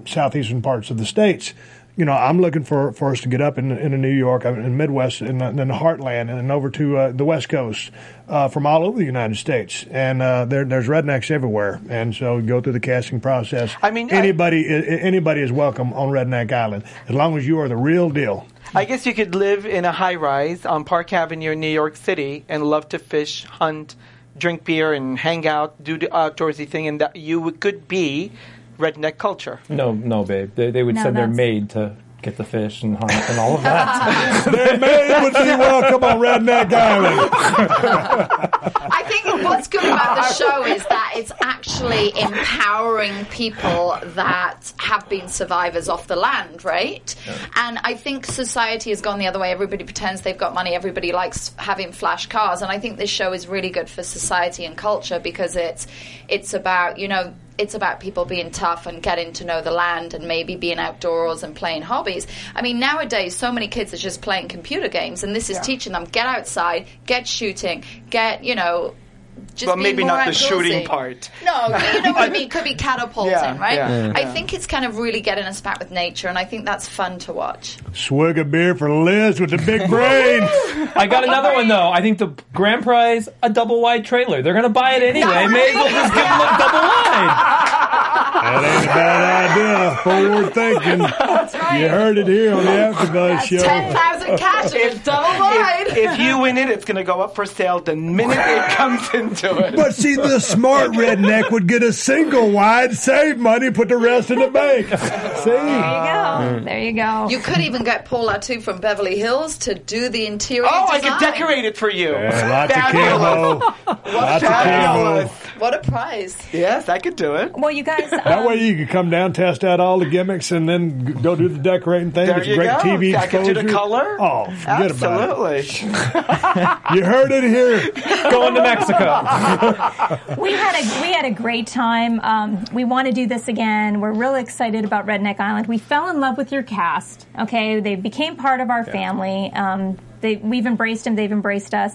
southeastern parts of the states. You know, I'm looking for, for us to get up in in New York, in Midwest, in the, in the Heartland, and over to uh, the West Coast, uh, from all over the United States, and uh, there, there's rednecks everywhere, and so go through the casting process. I mean, anybody i- anybody is welcome on Redneck Island as long as you are the real deal. I guess you could live in a high rise on Park Avenue in New York City and love to fish, hunt, drink beer, and hang out, do the outdoorsy thing, and that you could be redneck culture. No, no, babe. They, they would No, send their that's- maid to get the fish and hunt and all of that. Their maid would be welcome on Redneck Island. I think what's good about the show is that it's actually empowering people that have been survivors off the land, right? And I think society has gone the other way. Everybody pretends they've got money. Everybody likes having flash cars, and I think this show is really good for society and culture because it's it's about you know it's about people being tough and getting to know the land and maybe being outdoors and playing hobbies. I mean, nowadays, so many kids are just playing computer games, and this is teaching them get outside, get shooting, get, you know, just Well, be maybe not the outdoorsy. shooting part. No, you know what I mean? Could be catapulting, Yeah, right? yeah, I think it's kind of really getting us back with nature, and I think that's fun to watch. Swig a beer for Liz with the big brain. I got another one though. I think the grand prize a double wide trailer. They're gonna buy it anyway. May as well just give them a double wide. That ain't a bad idea. Forward thinking. That's right. You heard it here on the AfterBuzz show. Ten thousand cash it's double wide. If, if you win it, it's going to go up for sale the minute it comes into it. But see, the smart redneck would get a single wide, save money, put the rest in the bank. See? There you go. Mm. There you go. You could even get Paul Latu from Beverly Hills to do the interior. oh, I design. could decorate it for you. Yeah, lots of Fabulous. camo. Lots of Fabulous. camo. What a prize! Yes, I could do it. well, you guys. That um, way you can come down, test out all the gimmicks, and then go do the decorating thing. There it's you great go. TV I could exposure. do the color. Oh, forget about Absolutely. it. You heard it here. Going to Mexico. we had a we had a great time. Um, we want to do this again. We're really excited about Redneck Island. We fell in love with your cast. Okay, they became part of our family. Um, they, we've embraced them. They've embraced us.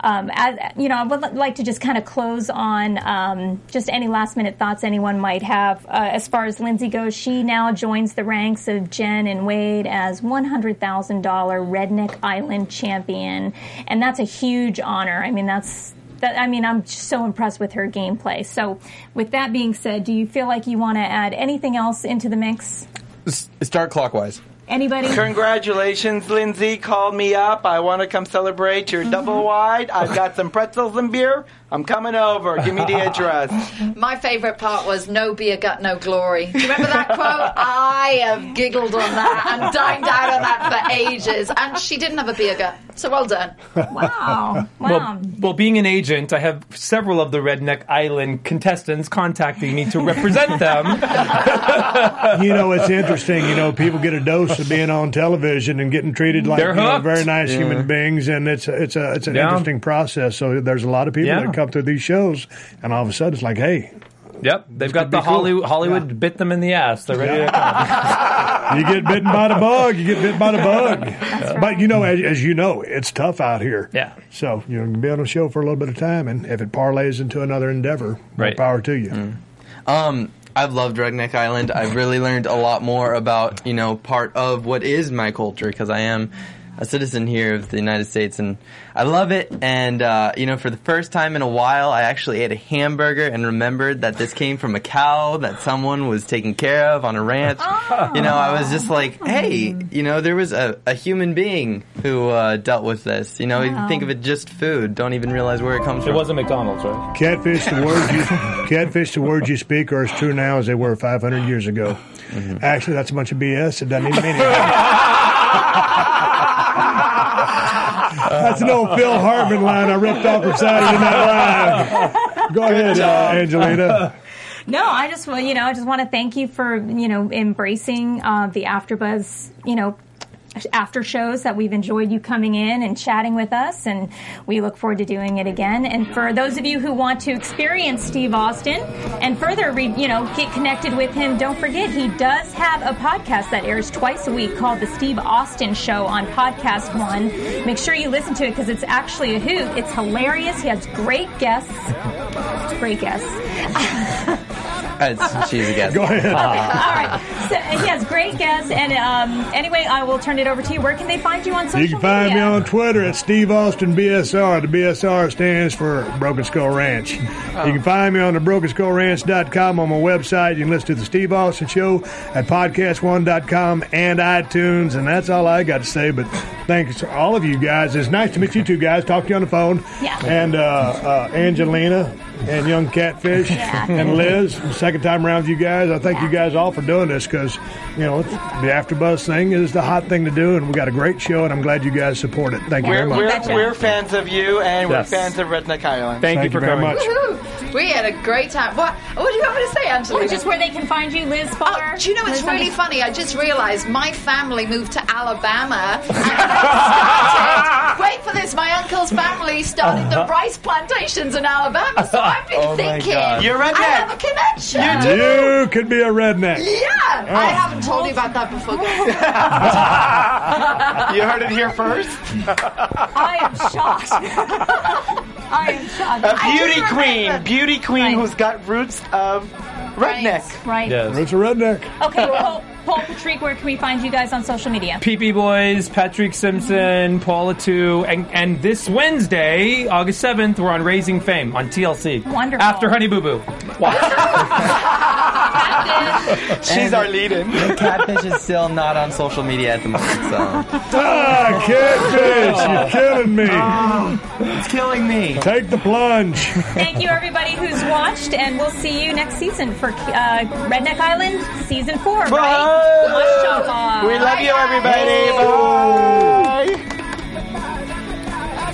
Um, as you know, I would like to just kind of close on um, just any last minute thoughts anyone might have uh, as far as Lindsay goes. She now joins the ranks of Jen and Wade as one hundred thousand dollar Redneck Island champion, and that's a huge honor. I mean, that's that, I mean, I'm just so impressed with her gameplay. So, with that being said, do you feel like you want to add anything else into the mix? Start clockwise. Anybody? Congratulations, Lindsay. Call me up. I want to come celebrate your double wide. I've got some pretzels and beer. I'm coming over. Give me the address. My favourite part was "No beer gut, no glory." Do you remember that quote? I have giggled on that and dined out on that for ages. And she didn't have a beer gut, so well done. Wow. Wow. Well, well, being an agent, I have several of the Redneck Island contestants contacting me to represent them. You know, it's interesting. You know, people get a dose of being on television and getting treated like you know, very nice human beings, and it's a, it's a it's an Yeah. interesting process. So there's a lot of people Yeah. that come through these shows, and all of a sudden it's like, hey, Yep, they've got could be the cool. Hollywood, Hollywood Yeah. bit them in the ass. They're ready to come. you get bitten by the bug, you get bitten by the bug. But you know, as, as you know, it's tough out here. Yeah. So you know, you can be on a show for a little bit of time, and if it parlays into another endeavor, more Right. power to you. Um, I've loved Redneck Island. I've really learned a lot more about you know part of what is my culture because I am a citizen here of the United States, and I love it. And uh, you know, for the first time in a while, I actually ate a hamburger and remembered that this came from a cow that someone was taking care of on a ranch. You know, I was just like, hey, you know, there was a, a human being who uh, dealt with this. You know, you think of it just food, don't even realize where it comes It from. It wasn't McDonald's, right? Catfish, the words you catfish, the words you speak are as true now as they were 500 years ago. Actually, that's a bunch of BS. It doesn't even mean anything. That's an old Phil Hartman line I ripped off from Saturday Night Live. Go ahead, uh, Angelina. No, I just well, you know, I just want to thank you for you know embracing uh, the AfterBuzz, you know. After shows that we've enjoyed you coming in and chatting with us, and we look forward to doing it again. And for those of you who want to experience Steve Austin and further, re, you know, get connected with him, don't forget he does have a podcast that airs twice a week called the Steve Austin Show on Podcast One. Make sure you listen to it because it's actually a hoot. It's hilarious. He has great guests. Great guests. Uh, she's a guest. Go ahead. All right. So he has great guests. And um, anyway, I will turn it over to you. Where can they find you on social media? You can find media? me on Twitter at Steve Austin BSR. The BSR stands for Broken Skull Ranch. You can find me on the BrokenSkullRanch.com on my website. You can listen to the Steve Austin Show at PodcastOne.com and iTunes. And that's all I got to say. But thanks to all of you guys. It's nice to meet you two guys. Talk to you on the phone. Yeah. And uh, uh, Angelina and Young Catfish Yeah. and Liz. Second time around with you guys. I thank you guys all for doing this because, you know, it's, the AfterBuzz thing is the hot thing to do. And we got a great show. And I'm glad you guys support it. Thank you very We're, much. we're, betcha. we're fans of you, and we're fans of Redneck Island. Thank, Thank you for you very coming. much. Woohoo! We had a great time. What, what do you want me to say, Angelina? Or just where they can find you, Liz Oh, Farr. do you know it's Liz really funny? I just realised my family moved to Alabama. Started, wait for this! My uncle's family started the uh-huh. rice plantations in Alabama. So I've been Oh my thinking God. You're I have a connection. You could be a redneck. Yeah, oh. I haven't told you about that before. You heard it here first. I am shocked. I am shocked. A I beauty queen, beauty queen Right. who's got roots of redneck. Right. Yes. It's a redneck. Okay, Paul, Paul Patrick, where can we find you guys on social media? PP Boys, Patrick Simpson, mm-hmm. Paul Latu, and, and this Wednesday, August 7th, we're on Raising Fame on TLC. Wonderful. After Honey Boo Boo. She's our lead-in. The catfish is still not on social media at the moment, so Ah, catfish, you're killing me. it's killing me. Take the plunge. Thank you, everybody who's watched, and we'll see you next season for uh, Redneck Island Season 4, right? Mashallah. We love you, everybody. Bye.